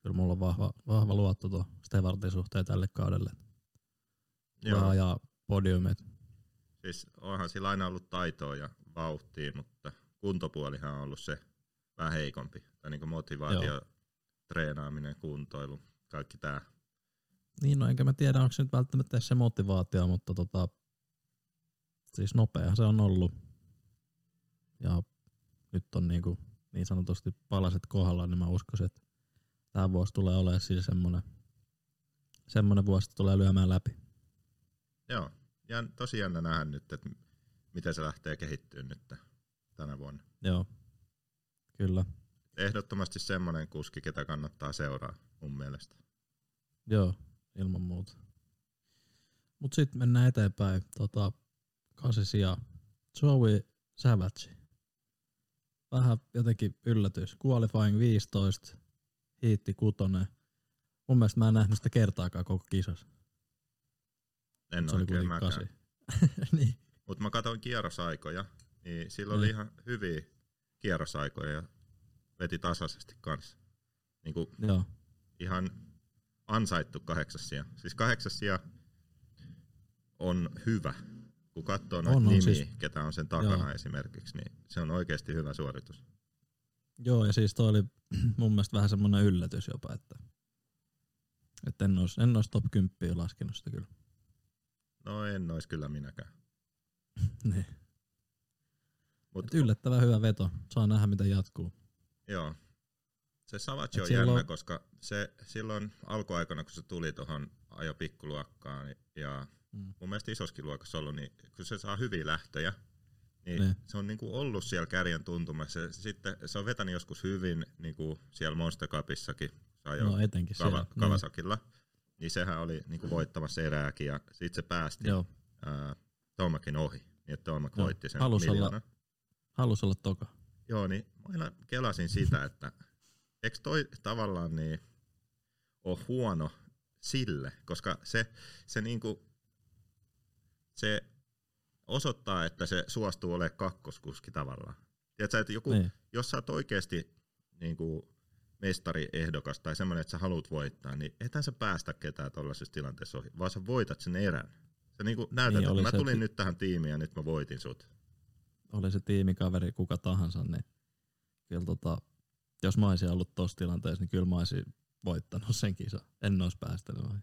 kyllä mulla on vahva, vahva luotto tuon Stevartin suhteen tälle kaudelle. Joo. ajaa podiumit. Siis onhan sillä aina ollut taitoa ja vauhtia, mutta kuntopuolihan on ollut se vähän heikompi. Tai niin motivaatio, Joo. treenaaminen, kuntoilu, kaikki tämä. Niin, no enkä mä tiedä, onko se nyt välttämättä se motivaatio, mutta tota, siis nopea se on ollut. Ja nyt on niinku niin sanotusti palaset kohdalla, niin mä uskoisin, että tämä vuosi tulee olemaan siis semmoinen, semmoinen vuosi, että tulee lyömään läpi. Joo, ja tosi jännä nähdä nyt, että miten se lähtee kehittyä nyt tänä vuonna. Joo, kyllä. Ehdottomasti semmoinen kuski, ketä kannattaa seuraa mun mielestä. Joo, ilman muuta. Mutta sitten mennään eteenpäin. Tota, kasisia Joey Savage. Vähän jotenkin yllätys. Qualifying 15, hiitti kutonen. Mun mielestä mä en nähnyt sitä kertaakaan koko kisassa. En se oikein mäkään. niin. Mutta mä katsoin kierrosaikoja, niin silloin oli ihan hyviä kierrosaikoja ja veti tasaisesti kanssa. Niin kuin Joo. Ihan ansaittu kahdeksassia. Siis kahdeksassia on hyvä. Kun katsoo noita nimiä, siis, ketä on sen takana joo. esimerkiksi, niin se on oikeasti hyvä suoritus. Joo, ja siis toi oli mun mielestä vähän semmoinen yllätys jopa, että, että en olisi, en olisi top 10 laskenut sitä kyllä. No en olisi kyllä minäkään. niin. Mut, yllättävän hyvä veto. Saa nähdä, mitä jatkuu. Joo. Se Savage on jännä, on... koska se silloin alkuaikana, kun se tuli tuohon ajo pikkuluokkaan ja mm. mun mielestä isoskin luokassa ollut, niin kun se saa hyviä lähtöjä, niin ne. se on niinku ollut siellä kärjen tuntumassa. Sitten se on vetänyt joskus hyvin niinku siellä Monster Cupissakin, no, etenkin kava, siellä. Kavasakilla. Niin niin sehän oli niin kuin voittamassa erääkin ja sitten se päästi Joo. Ää, Tomakin ohi, niin että Tomak Joo. voitti sen halus olla, halus olla toka. Joo, niin mä aina kelasin sitä, että eikö toi tavallaan niin ole huono sille, koska se, se niinku, se osoittaa, että se suostuu olemaan kakkoskuski tavallaan. Tiedätkö, että joku, niin. jos sä oot oikeasti niin kuin, mestariehdokas tai semmoinen, että sä haluat voittaa, niin ethän sä päästä ketään tuollaisessa tilanteessa ohi, vaan sä voitat sen erän. Sä niin näytät, niin, että mä tulin ti- nyt tähän tiimiin ja nyt mä voitin sut. Oli se tiimikaveri kuka tahansa, niin kyllä tota, jos mä olisin ollut tuossa tilanteessa, niin kyllä mä olisin voittanut sen kisa. En olisi päästänyt vai?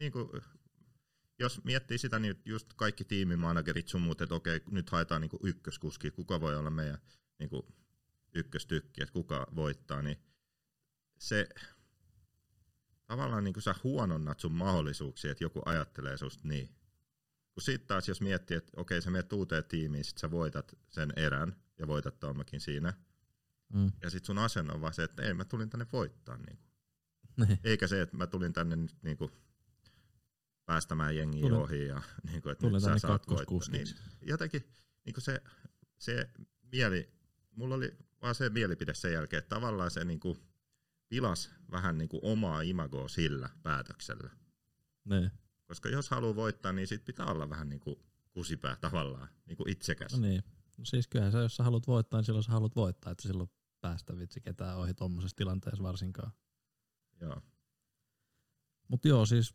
Niin kuin, jos miettii sitä, niin just kaikki tiimimanagerit sun muut, että okei, nyt haetaan niin ykköskuski, kuka voi olla meidän niin kuin ykköstykki, että kuka voittaa, niin se tavallaan niin kuin sä huononnat sun mahdollisuuksia, että joku ajattelee susta niin. Kun sitten taas jos miettii, että okei sä menet uuteen tiimiin, sit sä voitat sen erän ja voitat Tommakin siinä. Mm. Ja sit sun asenne on vaan se, että ei mä tulin tänne voittaa. Niin kuin. Niin. Eikä se, että mä tulin tänne nyt niin kuin päästämään jengiä tulin, ohi ja niin kuin, että nyt sä saat voittaa. Niin, jotenkin niin kuin se, se mieli, mulla oli vaan se mielipide sen jälkeen, että tavallaan se niin kuin, pilas vähän niin kuin omaa imagoa sillä päätöksellä. Ne. Koska jos haluaa voittaa, niin sit pitää olla vähän niin kuin kusipää tavallaan, niin kuin itsekäs. No niin. No siis kyllähän sä, jos sä haluat voittaa, niin silloin sä haluat voittaa, että silloin päästä vitsi ketään ohi tuommoisessa tilanteessa varsinkaan. Joo. Mutta joo, siis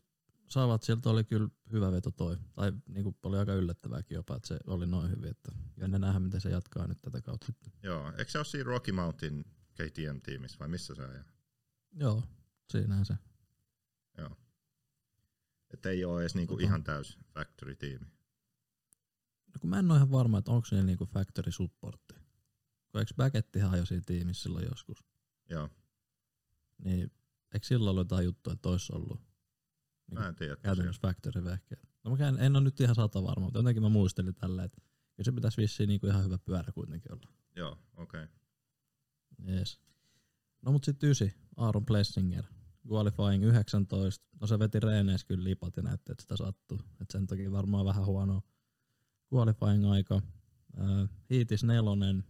saavat sieltä oli kyllä hyvä veto toi. Tai niinku oli aika yllättävääkin jopa, että se oli noin hyvin. Että ennen nähdä, miten se jatkaa nyt tätä kautta sitten. Joo, eikö se ole siinä Rocky Mountain KTM-tiimissä vai missä se on? Joo, siinähän se. Joo. Että ei ole edes niinku tota. ihan täys factory-tiimi. No kun mä en ole ihan varma, että onko se niinku factory supportti. Kun eikö Bagettihan jo siinä tiimissä silloin joskus? Joo. Niin eikö silloin ollut jotain juttua, että olisi ollut niin mä en tiedä. Käytännössä factory vehkeet. No mä en, en ole nyt ihan sata varma, mutta jotenkin mä muistelin tällä, että se pitäisi vissiin niinku ihan hyvä pyörä kuitenkin olla. Joo, okei. Okay. Yes. No mut sitten ysi, Aaron Plessinger. Qualifying 19. No se veti reeneissä kyllä lipat ja näytti, että sitä sattuu. Et sen toki varmaan vähän huonoa, qualifying aika, äh, hiitis nelonen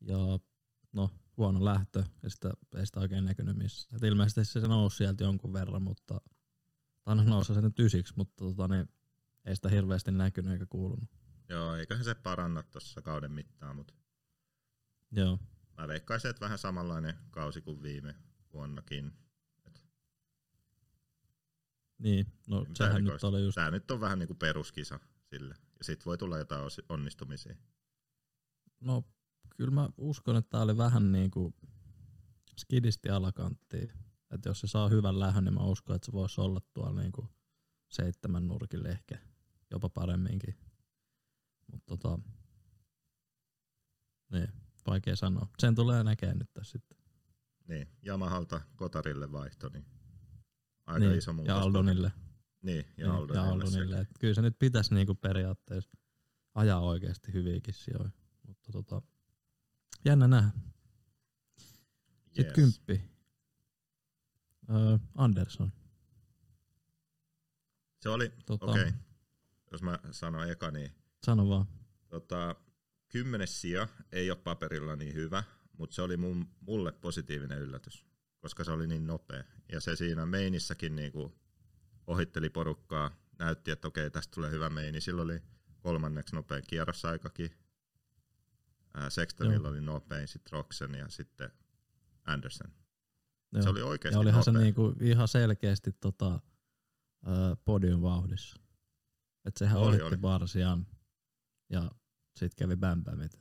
ja no huono lähtö, ja sitä, ei sitä oikein näkynyt missään. Et ilmeisesti se nousi sieltä jonkun verran, mutta tai no nousi se nyt ysiksi, mutta tota, niin, ei sitä hirveästi näkynyt eikä kuulunut. Joo, eiköhän se paranna tuossa kauden mittaan, mutta Joo, mä veikkaisin, että vähän samanlainen kausi kuin viime vuonnakin. niin, no sehän nyt oli just, Tää nyt on vähän niinku peruskisa sille. Ja sit voi tulla jotain onnistumisia. no kyllä mä uskon, että tää oli vähän niinku skidisti alakanttiin. Että jos se saa hyvän lähön, niin mä uskon, että se voisi olla tuolla niinku seitsemän nurkille ehkä, jopa paremminkin. Mutta tota, niin, vaikea sanoa. Sen tulee näkemään nyt tässä sitten. Niin, Yamahalta Kotarille vaihto, niin aika niin, iso muutos. ja Aldonille. Niin, ja Niin, Aldonille. ja Aldonille. Et kyllä se nyt pitäisi niinku periaatteessa ajaa oikeasti hyviäkin sijoja. Mutta tota, jännä nähdä. Sitten Yes. kymppi. Öö, Anderson. Se oli, Tota, okei, okay. jos mä sanon eka, niin Sano vaan. tota, kymmenes sija ei ole paperilla niin hyvä, mutta se oli mun, mulle positiivinen yllätys, koska se oli niin nopea. Ja se siinä meinissäkin niinku ohitteli porukkaa, näytti, että okei, tästä tulee hyvä meini. Sillä oli kolmanneksi nopein kierrosaikakin. Ää, Sextonilla Joo. oli nopein, sitten Roxen ja sitten Anderson. Joo. Se oli oikeasti ja olihan nopea. se niinku ihan selkeästi tota, podium vauhdissa. Et sehän Oli, oli, Barsian ja sitten kävi Bämpämit.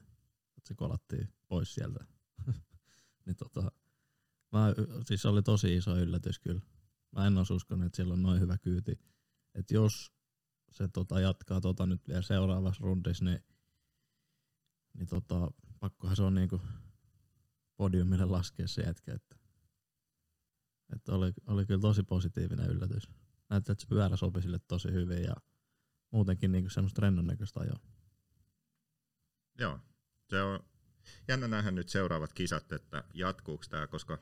Et se kolattiin pois sieltä. Niin tota, mä, siis se oli tosi iso yllätys kyllä. Mä en olisi uskonut, että sillä on noin hyvä kyyti. Että jos se tota, jatkaa tota nyt vielä seuraavassa rundissa, niin, niin tota, pakkohan se on niinku podiumille laskea se jätkä. Että, että oli, oli kyllä tosi positiivinen yllätys. Näyttää, että se pyörä sopi sille tosi hyvin ja muutenkin niinku semmoista rennon näköistä ajoa. Joo, se on jännä nähdä nyt seuraavat kisat, että jatkuuko tämä, koska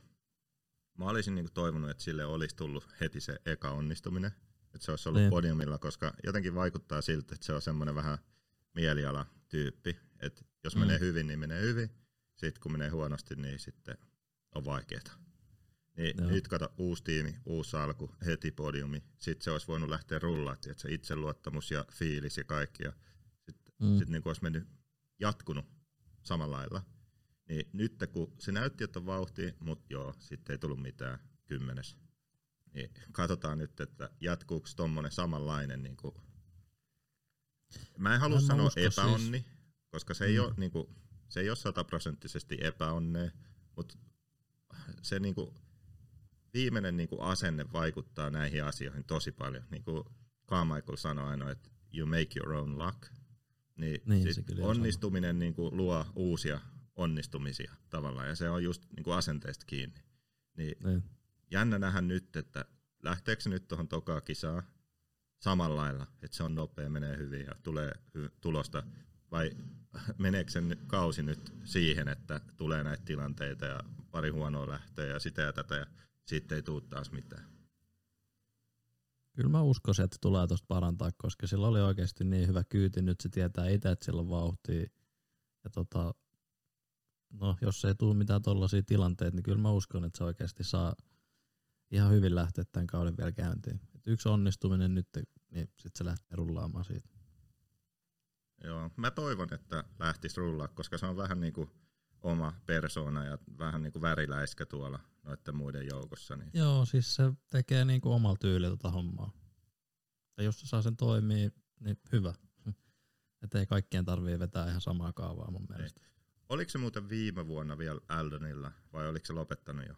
mä olisin niinku toivonut, että sille olisi tullut heti se eka onnistuminen, että se olisi ollut Niin. podiumilla, koska jotenkin vaikuttaa siltä, että se on semmoinen vähän mielialatyyppi, että jos Mm. menee hyvin, niin menee hyvin, sitten kun menee huonosti, niin sitten on vaikeeta. Niin Joo. nyt kato, uusi tiimi, uusi alku, heti podiumi, sitten se olisi voinut lähteä rullaa, että se itseluottamus ja fiilis ja kaikki, ja sitten Mm. sit niinku olisi mennyt jatkunut samalla lailla. Niin nyt kun se näytti, että on vauhti, mutta joo, sitten ei tullut mitään kymmenes. Niin katsotaan nyt, että jatkuuko tommonen samanlainen niin kuin Mä en halua En sanoa siis. epäonni, koska se ei, Mm. ole, niin kuin, se ei ole sataprosenttisesti epäonnea, mutta se niin kuin, viimeinen niin kuin asenne vaikuttaa näihin asioihin tosi paljon. Niin kuin Carmichael sanoi aina, että you make your own luck. Niin, Niin, sit onnistuminen niin kuin, luo uusia onnistumisia tavallaan, ja se on just niin kuin asenteesta kiinni. Niin Niin. jännä nähdä nyt, että lähteekö se nyt tuohon tokaa kisaa samalla lailla, että se on nopea, menee hyvin ja tulee hy- tulosta, vai meneekö se nyt- kausi nyt siihen, että tulee näitä tilanteita ja pari huonoa lähtöä ja sitä ja tätä ja sitten ei tule taas mitään. Kyllä mä uskoisin, että tulee tosta parantaa, koska sillä oli oikeasti niin hyvä kyyti. Nyt se tietää itse, että sillä on vauhtia. Ja tota, no, jos ei tule mitään tollaisia tilanteita, niin kyllä mä uskon, että se oikeasti saa ihan hyvin lähteä tämän kauden vielä käyntiin. Et yksi onnistuminen nyt, niin sitten se lähtee rullaamaan siitä. Joo, mä toivon, että lähtisi rullaa, koska se on vähän niin kuin oma persona ja vähän niin kuin väriläiskä tuolla noiden muiden joukossa. Niin Joo, siis se tekee niinku omalla tyylillä tota hommaa. Ja jos se saa sen toimii, niin hyvä. Että ei kaikkien tarvii vetää ihan samaa kaavaa mun mielestä. Oliko se muuten viime vuonna vielä Aldonilla vai oliko se lopettanut jo?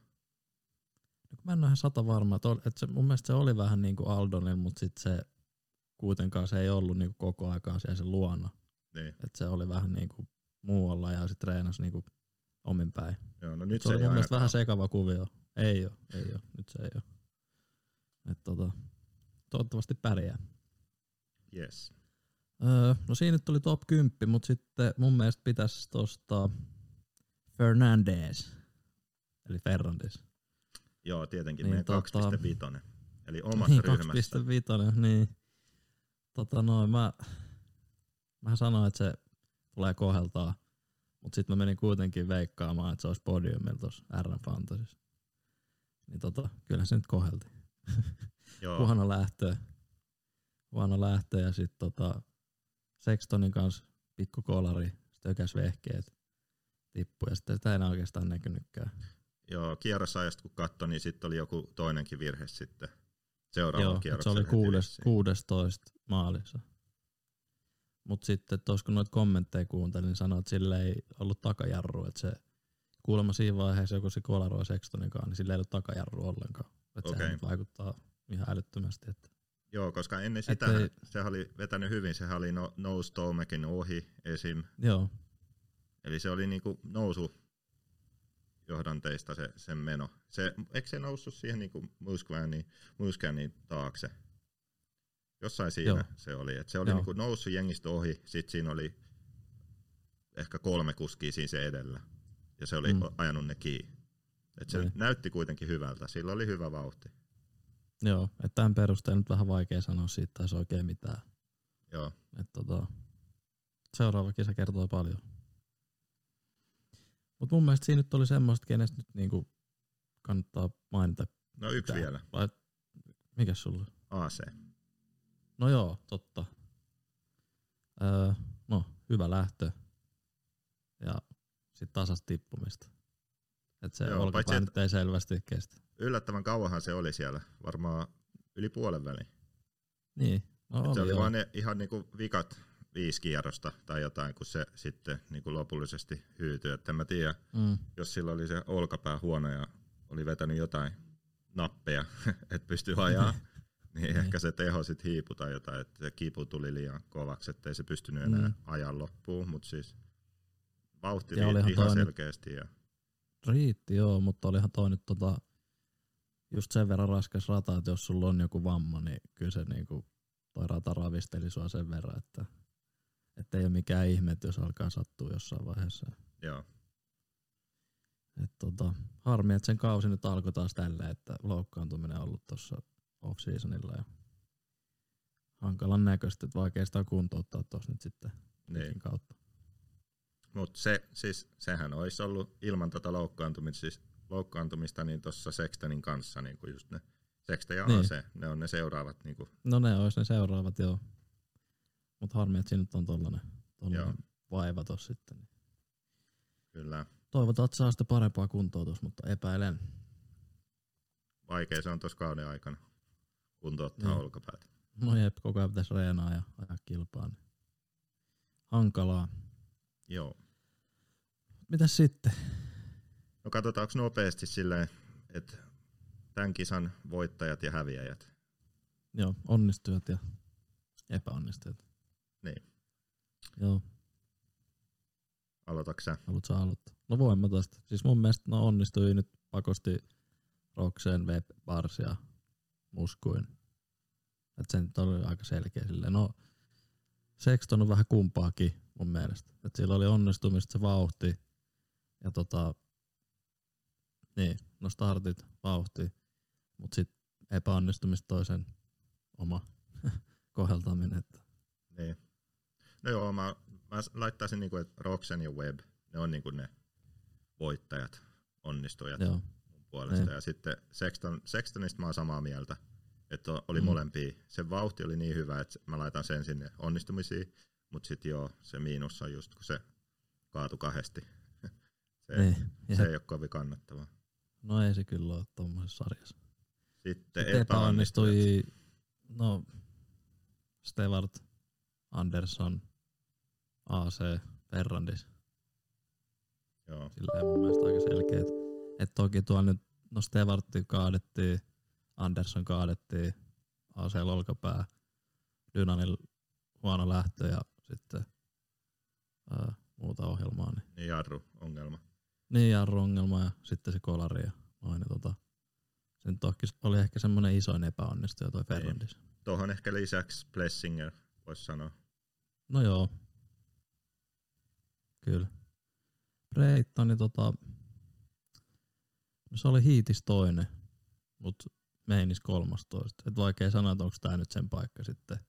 No, mä en ole ihan sata varma, että, ol- että se, mun mielestä se oli vähän niin kuin Aldonil, mutta sitten se kuitenkaan se ei ollut niin kuin koko aikaan siellä se luona. Niin. Että se oli vähän niin kuin muualla ja sitten treenasi niin kuin omin päin. Joo, no nyt se se, oli mun mielestä vähän sekava kuvio. Ei ole, ei ole, nyt se ei ole. Et tota, toivottavasti pärjää. Yes. Öö, no siinä nyt tuli top 10, mutta sitten mun mielestä pitäisi tosta Fernandez, eli Ferrandis. Joo, tietenkin Niin, meidän tota- 2.5. Eli omassa niin, ryhmässä. 2.5, niin. Tota noin, mä, Mä sanoin, että se tulee koheltaa, mutta sitten mä menin kuitenkin veikkaamaan, että se olisi podiumilla tuossa R Fantasissa. Niin tota, kyllä se nyt kohelti. Joo, Huono lähtö. Huono lähtö ja sitten tota, Sextonin kanssa pikku kolari, stökäs vehkeet tippui ja sitten sitä ei enää oikeastaan näkynytkään. joo kierrosajasta kun katsoi, niin sitten oli joku toinenkin virhe sitten seuraavalla Joo, se oli kuudes, vissiin. 16 maalissa. Mutta sitten tuossa kun noita kommentteja kuuntelin, niin sanoi, että sillä ei ollut takajarru. Että se kuulemma siinä vaiheessa, joku se kolaroi Sextonikaan, niin sillä ei ollut takajarru ollenkaan. Että Okei. sehän vaikuttaa ihan älyttömästi. Että Joo, koska ennen sitä Ettei- se oli vetänyt hyvin, sehän oli no, Tomekin ohi esim. joo, Eli se oli niinku nousu johdanteista se, sen meno. Se, eikö se noussut siihen niinku Musquanin, Musquanin taakse? Jossain siinä Joo. se oli. Et se oli Joo. niinku noussut jengistä ohi, sitten siinä oli ehkä kolme kuskia siinä se edellä. Ja se oli Mm. ajanut ne kiinni. Et se Niin. näytti kuitenkin hyvältä. Sillä oli hyvä vauhti. joo. Että tämän perusteella nyt vähän vaikea sanoa siitä taas oikein mitään. Joo. Et tota, seuraava kisa kertoo paljon. Mutta mun mielestä siinä nyt oli semmoista, kenestä nyt niinku kannattaa mainita. No yksi Tää. vielä. Vai mikä sulla? AC. No joo, totta. Öö, no, hyvä lähtö. Ja sitten tasas tippumista. Et se Joo, paitsi nyt ei selvästi kestä. Yllättävän kauanhan se oli siellä. Varmaan yli puolen väliin. Niin, no se oli, oli joo. vaan ne ihan niinku vikat viisi kierrosta tai jotain, kun se sitten niinku lopullisesti hyytyi. Et en mä tiedä, Mm, jos sillä oli se olkapää huono ja oli vetänyt jotain nappeja, että pystyy ajaa, niin ehkä se teho sitten hiipui tai jotain, että se kipu tuli liian kovaksi, ettei se pystynyt enää Mm. ajan loppuun, mutta siis vauhti Ja riitti ihan nyt- selkeästi. Ja, riitti joo, mutta olihan toi nyt tota, just sen verran raskas rata, että jos sulla on joku vamma, niin kyllä se niinku, toi rata ravisteli sua sen verran, että että ei ole mikään ihme, että jos alkaa sattua jossain vaiheessa. joo, Et tota, harmi, että sen kausi nyt alkoi taas tälleen, että loukkaantuminen on ollut tuossa off-seasonilla ja hankalan näköistä, että vaikea sitä kuntouttaa tuossa nyt sitten niin. kautta. Mutta se, siis, sehän olisi ollut ilman tätä loukkaantumista, siis loukkaantumista niin tuossa Sextonin kanssa, niin kuin just ne Sexton ja Niin. AC, ne on ne seuraavat niin kuin, No ne olisi ne seuraavat joo. Mutta harmi, että siinä nyt on tollanen, Joo. tollanen vaiva tossa sitten. kyllä Toivotaan, että saa sitä parempaa kuntoutusta, mutta epäilen. vaikea se on tuossa kauden aikana kuntouttaa Joo. olkapäät. No jep, koko ajan pitäisi reenaa ja ajaa kilpaa. Niin. Hankalaa. Joo. Mitäs sitten? No katsotaanko nopeasti silleen, että tämän kisan voittajat ja häviäjät. Joo, onnistujat ja epäonnistujat. Niin. Joo, Aloitatko sä? haluatko sä aloittaa? No voin mä tosta. Siis mun mielestä no onnistui nyt pakosti Roxen, Web, Bars ja Muskuin. Et se nyt oli aika selkeä silleen. No Sexton on vähän kumpaakin mun mielestä. Et sillä oli onnistumista se vauhti ja tota, niin, no startit, vauhti, mut sit epäonnistumista toisen oma koheltaminen. Että Niin. No joo, mä, mä laittaisin niinku, että Roxen ja Web, ne on niinku ne voittajat, onnistujat joo, puolesta. Niin. Ja sitten Sexton, Sextonista mä oon samaa mieltä, että oli Mm. molempia. Se vauhti oli niin hyvä, että mä laitan sen sinne onnistumisiin, mutta sitten joo, se miinus on just kun se kaatu kahdesti. se, niin. Ja se ei ole kovin kannattavaa. No ei se kyllä ole tuommoisessa sarjassa. Sitten Sitten epäonnistui, no Stewart, Anderson, AC, Ferrandis. Joo, Silleen mun mielestä aika selkeät. Et toki tuolla nyt, no Stewartti kaadettiin, Anderson kaadettiin, AC olkapää, Dynanil huono lähtö ja sitten ää, muuta ohjelmaa. Niin, niin jarru ongelma. niin jarru ongelma ja sitten se kolari ja noin. Niin tota, se nyt toki oli ehkä semmoinen isoin epäonnistuja toi Ferrandis. Tuohon ehkä lisäksi Blessinger, voisi sanoa. No joo. Kyllä. Breittoni tota, no se oli hiitis toinen, mut meinis kolmastoista. Et vaikea sanoa, että onko tää nyt sen paikka sitten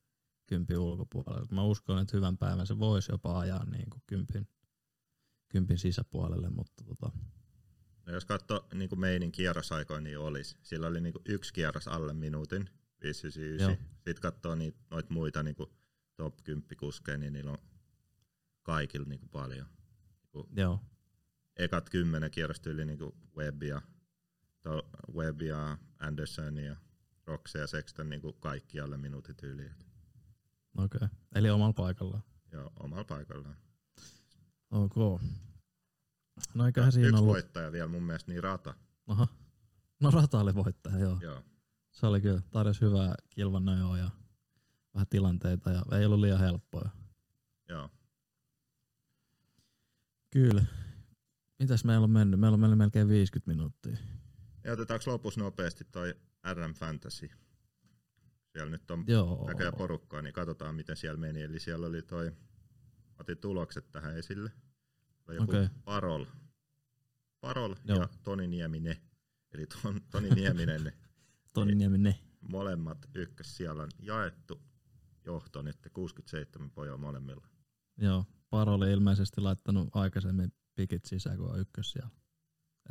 kympin ulkopuolelle. Mä uskon, että hyvän päivän se voisi jopa ajaa niin kuin kympin, kympin sisäpuolelle, mutta tota, No jos katsoo niin kuin meinin kierrosaikoja, niin olisi. Sillä oli niin kuin yksi kierros alle minuutin, 599. Joo. Sitten katsoo niitä, noita muita niin kuin top 10 kuskeja, niin niillä on kaikilla niin kuin paljon. Niin kuin joo, ekat kymmenen kierrosta yli niin kuin Webb ja, Webb ja Anderson ja Roxe ja Sexton niin kuin kaikki alle minuutit yli. Okei. Okay. Eli omalla paikallaan. ja omalla paikallaan. Ok. No eiköhän siinä Yksi ollut. voittaja vielä mun mielestä niin rata. Aha. No rata oli voittaja, joo. Joo. Se oli kyllä, tarjosi hyvää kilvannojoa ja vähän tilanteita ja ei ollut liian helppoa. Joo. Kyllä. Mitäs meillä on mennyt? Meillä on mennyt melkein 50 minuuttia. Ja otetaanko lopussa nopeasti toi RM Fantasy? Siellä nyt on Joo. näköjään porukkaa, niin katsotaan miten siellä meni. Eli siellä oli toi, otin tulokset tähän esille. Oli joku okay. Parol, Parol Joo. ja Toni Nieminen. Eli ton, Toni Nieminen, ne Toni Niemi ne. molemmat ykkös siellä on jaettu johto nyt 67 pojoa molemmilla. Joo. Paro oli ilmeisesti laittanut aikaisemmin pikit sisään, kun on ykkös siellä.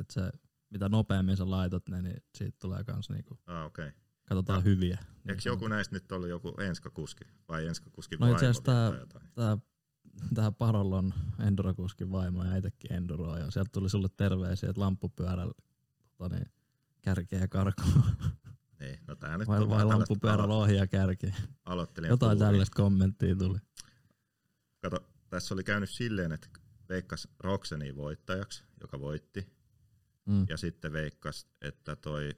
Et se, mitä nopeammin sä laitot ne, niin siitä tulee kans niinku, Ah. Okay. katsotaan No. hyviä. Eikö joku näistä nyt ollut joku enskakuski vai enskakuski No vaimo tää- tai jotain? Tää, tää Parollon Endurokuskin vaimo ja itsekin Enduroa ja sieltä tuli sulle terveisiä, että lamppupyörällä tota niin, kärkeä karkuun. Niin, no tää nyt Vai, vai lamppupyörällä ja kärkeä. aloittelijan Jotain tuuri. tällaista kommenttia tuli. Kato, tässä oli käynyt silleen, että veikkas Roxeni voittajaksi, joka voitti, Mm. ja sitten veikkas, että toi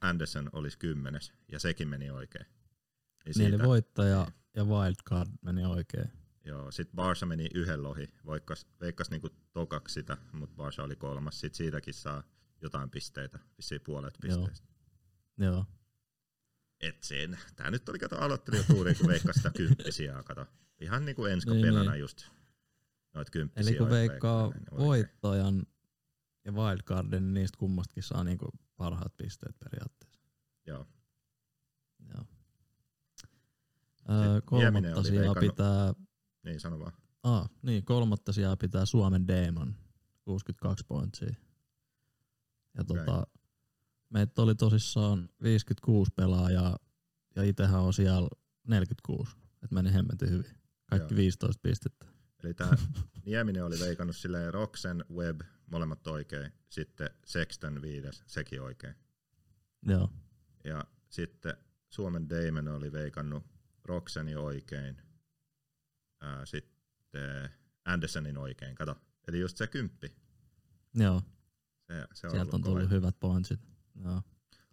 Anderson olisi kymmenes, ja sekin meni oikein. Niin Niin eli siitä, voittaja ja wildcard meni oikein. joo, sitten Barsa meni yhden lohi, veikkas, veikkas niinku tokaksi sitä, mutta Barsa oli kolmas, sitten siitäkin saa jotain pisteitä, vissiin puolet Joo. pisteistä. Joo. Et sen. Tää nyt oli kato aloittelija tuuri, kun veikkas sitä kymppisiä, kato. Ihan niinku ensko Niin, pelana niin. just. Noit kymppisiä. Eli kun veikkaa niin voittajan ja wildcardin, niin niistä kummastakin saa niinku parhaat pisteet periaatteessa. Joo. Joo. Öö, kolmatta sijaa pitää, Niin, sano vaan. ah, niin, kolmatta sijaa pitää Suomen Demon, 62 pointsia. Ja Okei. tota, meitä oli tosissaan 56 pelaajaa ja itsehän on siellä 46, että meni hemmetin hyvin. Kaikki Joo. 15 pistettä. Eli tää Nieminen oli veikannut silleen Roxen, Web, molemmat oikein. Sitten Sexton viides, sekin oikein. Joo, Ja sitten Suomen Damon oli veikannut Roxeni oikein. Ää, sitten Andersonin oikein, kato. Eli just se kymppi. joo. Se, se on sieltä on tullut kova. hyvät pointsit. Joo.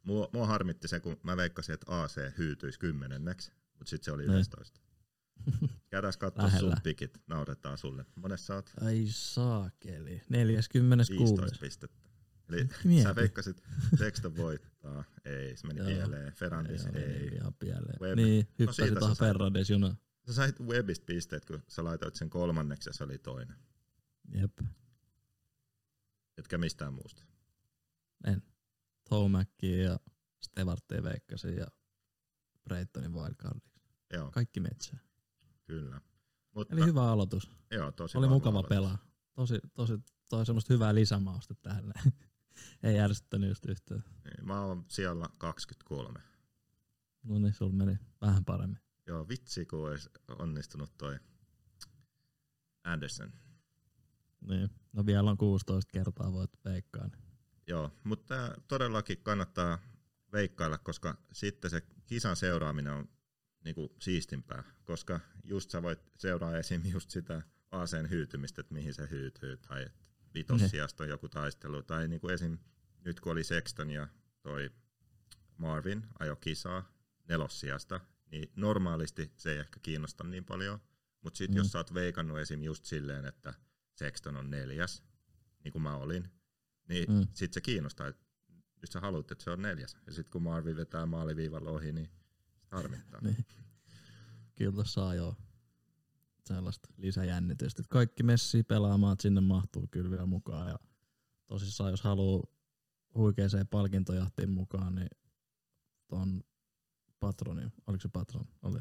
Mua, mua harmitti se, kun mä veikkasin, että AC hyytyisi kymmenenneksi, mutta sitten se oli Niin. 11. Käydään katsoa sun pikit, nauretaan sulle. Monessa sä oot Ai saakeli. 46. 15 pistettä. Eli Mieti. sä veikkasit, Sexton voittaa, ei, se meni Joo. pieleen, Ferrandis Joo, ei. ihan pieleen. Web. Niin, No hyppäsi siitä no tuohon. Ferrades junaan. Sä sait Webistä pisteet, kun sä laitoit sen kolmanneksi ja se oli toinen. Jep, Etkä mistään muusta. en. Tomackia ja Stevartia veikkasin ja Braytonin wildcardiksi. Joo, Kaikki metsää. Kyllä. Mutta, Eli hyvä aloitus. joo, tosi Oli mukava aloitus. pelaa. Tosi, tosi, toi semmoista hyvää lisämausta tähän. Ei järjestänyt just yhtään. Niin, Mä oon siellä 23. No niin, sulla meni vähän paremmin. Joo, vitsi kun olisi onnistunut toi Anderson. Niin. No vielä on 16 kertaa voit veikkaa. Niin. Joo, mutta todellakin kannattaa veikkailla, koska sitten se kisan seuraaminen on niinku siistimpää, koska just sä voit seuraa esim. just sitä ACn hyytymistä, että mihin se hyytyy, tai että vitossijasta on joku taistelu, tai niinku esim. nyt kun oli Sexton ja toi Marvin ajo kisaa nelossijasta, niin normaalisti se ei ehkä kiinnosta niin paljon, mutta sitten Mm. jos sä oot veikannut esim. just silleen, että Sexton on neljäs, niin kuin mä olin, niin Mm. mm. sit se kiinnostaa, että nyt sä haluat, että se on neljäs. Ja sitten kun Marvin vetää maaliviivalla ohi, niin harmittaa. Niin. Kyllä saa jo sellaista lisäjännitystä. että Kaikki messi pelaamaan, että sinne mahtuu kyllä vielä mukaan. Ja tosissaan jos haluaa huikeeseen palkintojahtiin mukaan, niin ton patronin, oliko se patron? Oli.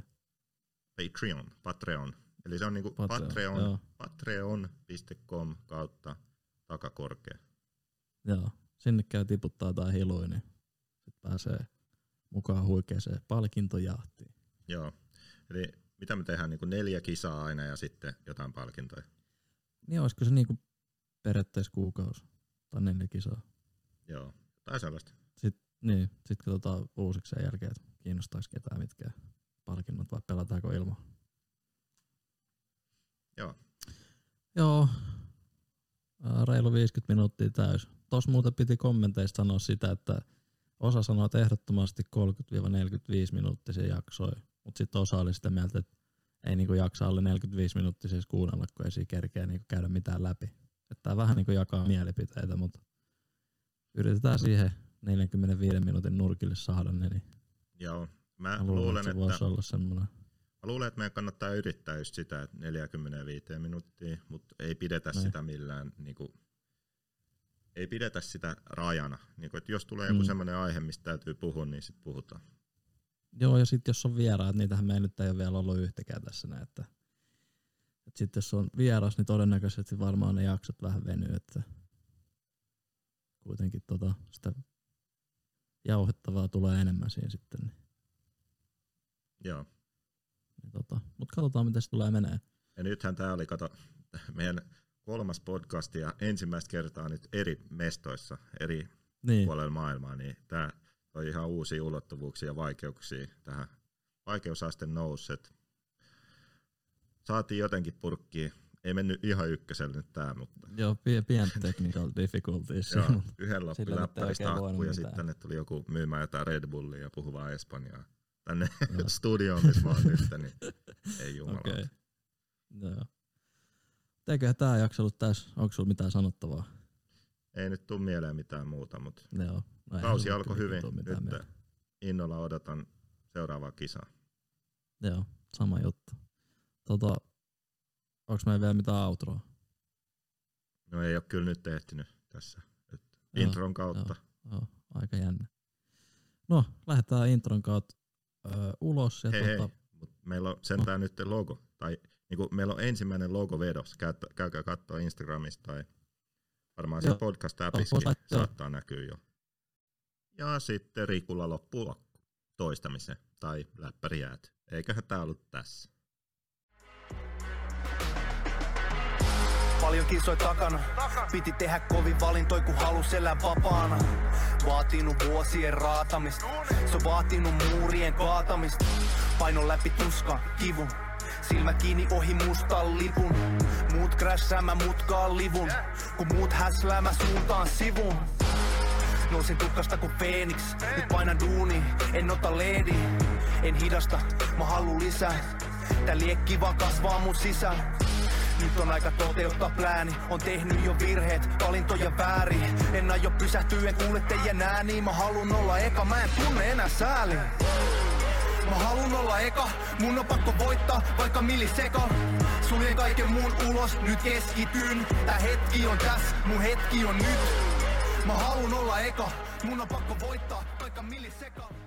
Patreon, Patreon. Eli se on niinku Patreon, Patreon, patreon.com kautta takakorkea. Joo, sinne käy tiputtaa jotain hiluja, niin sit pääsee mukaan huikeeseen palkintojahtiin. Joo. Eli mitä me tehdään, niinku neljä kisaa aina ja sitten jotain palkintoja. Niin olisiko se niinku periaatteessa kuukausi tai neljä kisaa? Joo, tai sellaista. Sitten, niin, sit katsotaan uusiksi sen jälkeen, että kiinnostaako ketään mitkä palkinnot vai pelataanko ilman. Joo. Joo, reilu 50 minuuttia täys. Tuossa muuten piti kommenteista sanoa sitä, että osa sanoo, että ehdottomasti 30-45 minuuttisia jaksoja, mutta sitten osa oli sitä mieltä, että ei niinku jaksa alle 45 minuuttia siis kuunnella, kun ei siinä kerkeä niinku käydä mitään läpi. Että tää vähän niinku jakaa mielipiteitä, mutta yritetään siihen 45 minuutin nurkille saada ne, niin Joo. Mä luulen, luulen, että se voisi olla semmoinen. mä luulen, että meidän kannattaa yrittää just sitä, että 45 minuuttia, mutta ei pidetä Näin. sitä millään, niinku, ei pidetä sitä rajana. Niinku, että jos tulee joku Mm. semmoinen aihe, mistä täytyy puhua, niin sitten puhutaan. Joo, ja sitten jos on vieraat, niitähän meillä nyt ei ole vielä ollut yhtäkään tässä näin, että, että sitten jos on vieras, niin todennäköisesti varmaan ne jaksot vähän venyy, että kuitenkin tota, sitä jauhettavaa tulee enemmän siinä sitten. Niin, Joo. niin tota. Mutta katsotaan, miten se tulee menee. Ja nythän tämä oli, kato, meidän kolmas podcast ja ensimmäistä kertaa nyt eri mestoissa, eri Niin, puolella maailmaa, niin tämä on ihan uusia ulottuvuuksia ja vaikeuksia tähän vaikeusaste nousi. Saatiin jotenkin purkkiin. Ei mennyt ihan ykkösellä nyt tämä, mutta joo, pie- pientä technical difficulties. joo, yhden ei läppäristä akku ja sitten tänne tuli joku myymään jotain Red Bullia ja puhuvaa Espanjaa tänne studioon, missä mä oon nyt, niin ei jumala. Okay. Joo. Eiköhän tää jakso ollut tässä. Onko sulla mitään sanottavaa? Ei nyt tuu mieleen mitään muuta, mutta Joo. No kausi alkoi hyvin. Nyt innolla odotan seuraavaa kisaa. Joo, sama juttu. Tota, onks meillä vielä mitään outroa? No ei ole kyllä nyt ehtinyt tässä. Et Joo, intron kautta. Joo, aika jännä. No, lähdetään intron kautta ö, ulos. Ja Hei, hei, tota, mut meillä on sentään nyt logo. Tai niinku, meillä on ensimmäinen logo vedos. Käy, käykää katsoa Instagramista tai varmaan se Joo. podcast appiskin joo. saattaa näkyä jo. Ja sitten Rikulla loppuu akku toistamisen tai läppäri jääty. Eiköhän tää ollut tässä. Paljon kisoja takana. Piti tehdä kovin valintoi, kun halus elää vapaana. Vaatinut vuosien raatamista. Se on vaatinut muurien kaatamista. Paino läpi tuskan, kivun. Silmä kiinni ohi mustan lipun. Muut crashaa, mä mutkaan livun. Kun muut häslää, mä suuntaan sivun. Nousin tukkasta kuin Phoenix, nyt painan duuni, en ota leedi. En hidasta, mä haluun lisää. Tää liekki vaan kasvaa mun sisään. Nyt on aika toteuttaa plääni, on tehnyt jo virheet, valintoja väärin. En aio pysähtyä, en kuule teidän ääni, mä halun olla eka, mä en tunne enää sääli. Mä halun olla eka, mun on pakko voittaa, vaikka milliseka. Suljen kaiken muun ulos, nyt keskityn. Tää hetki on tässä, mun hetki on nyt. Mä halun olla eka, mun on pakko voittaa, vaikka milliseka.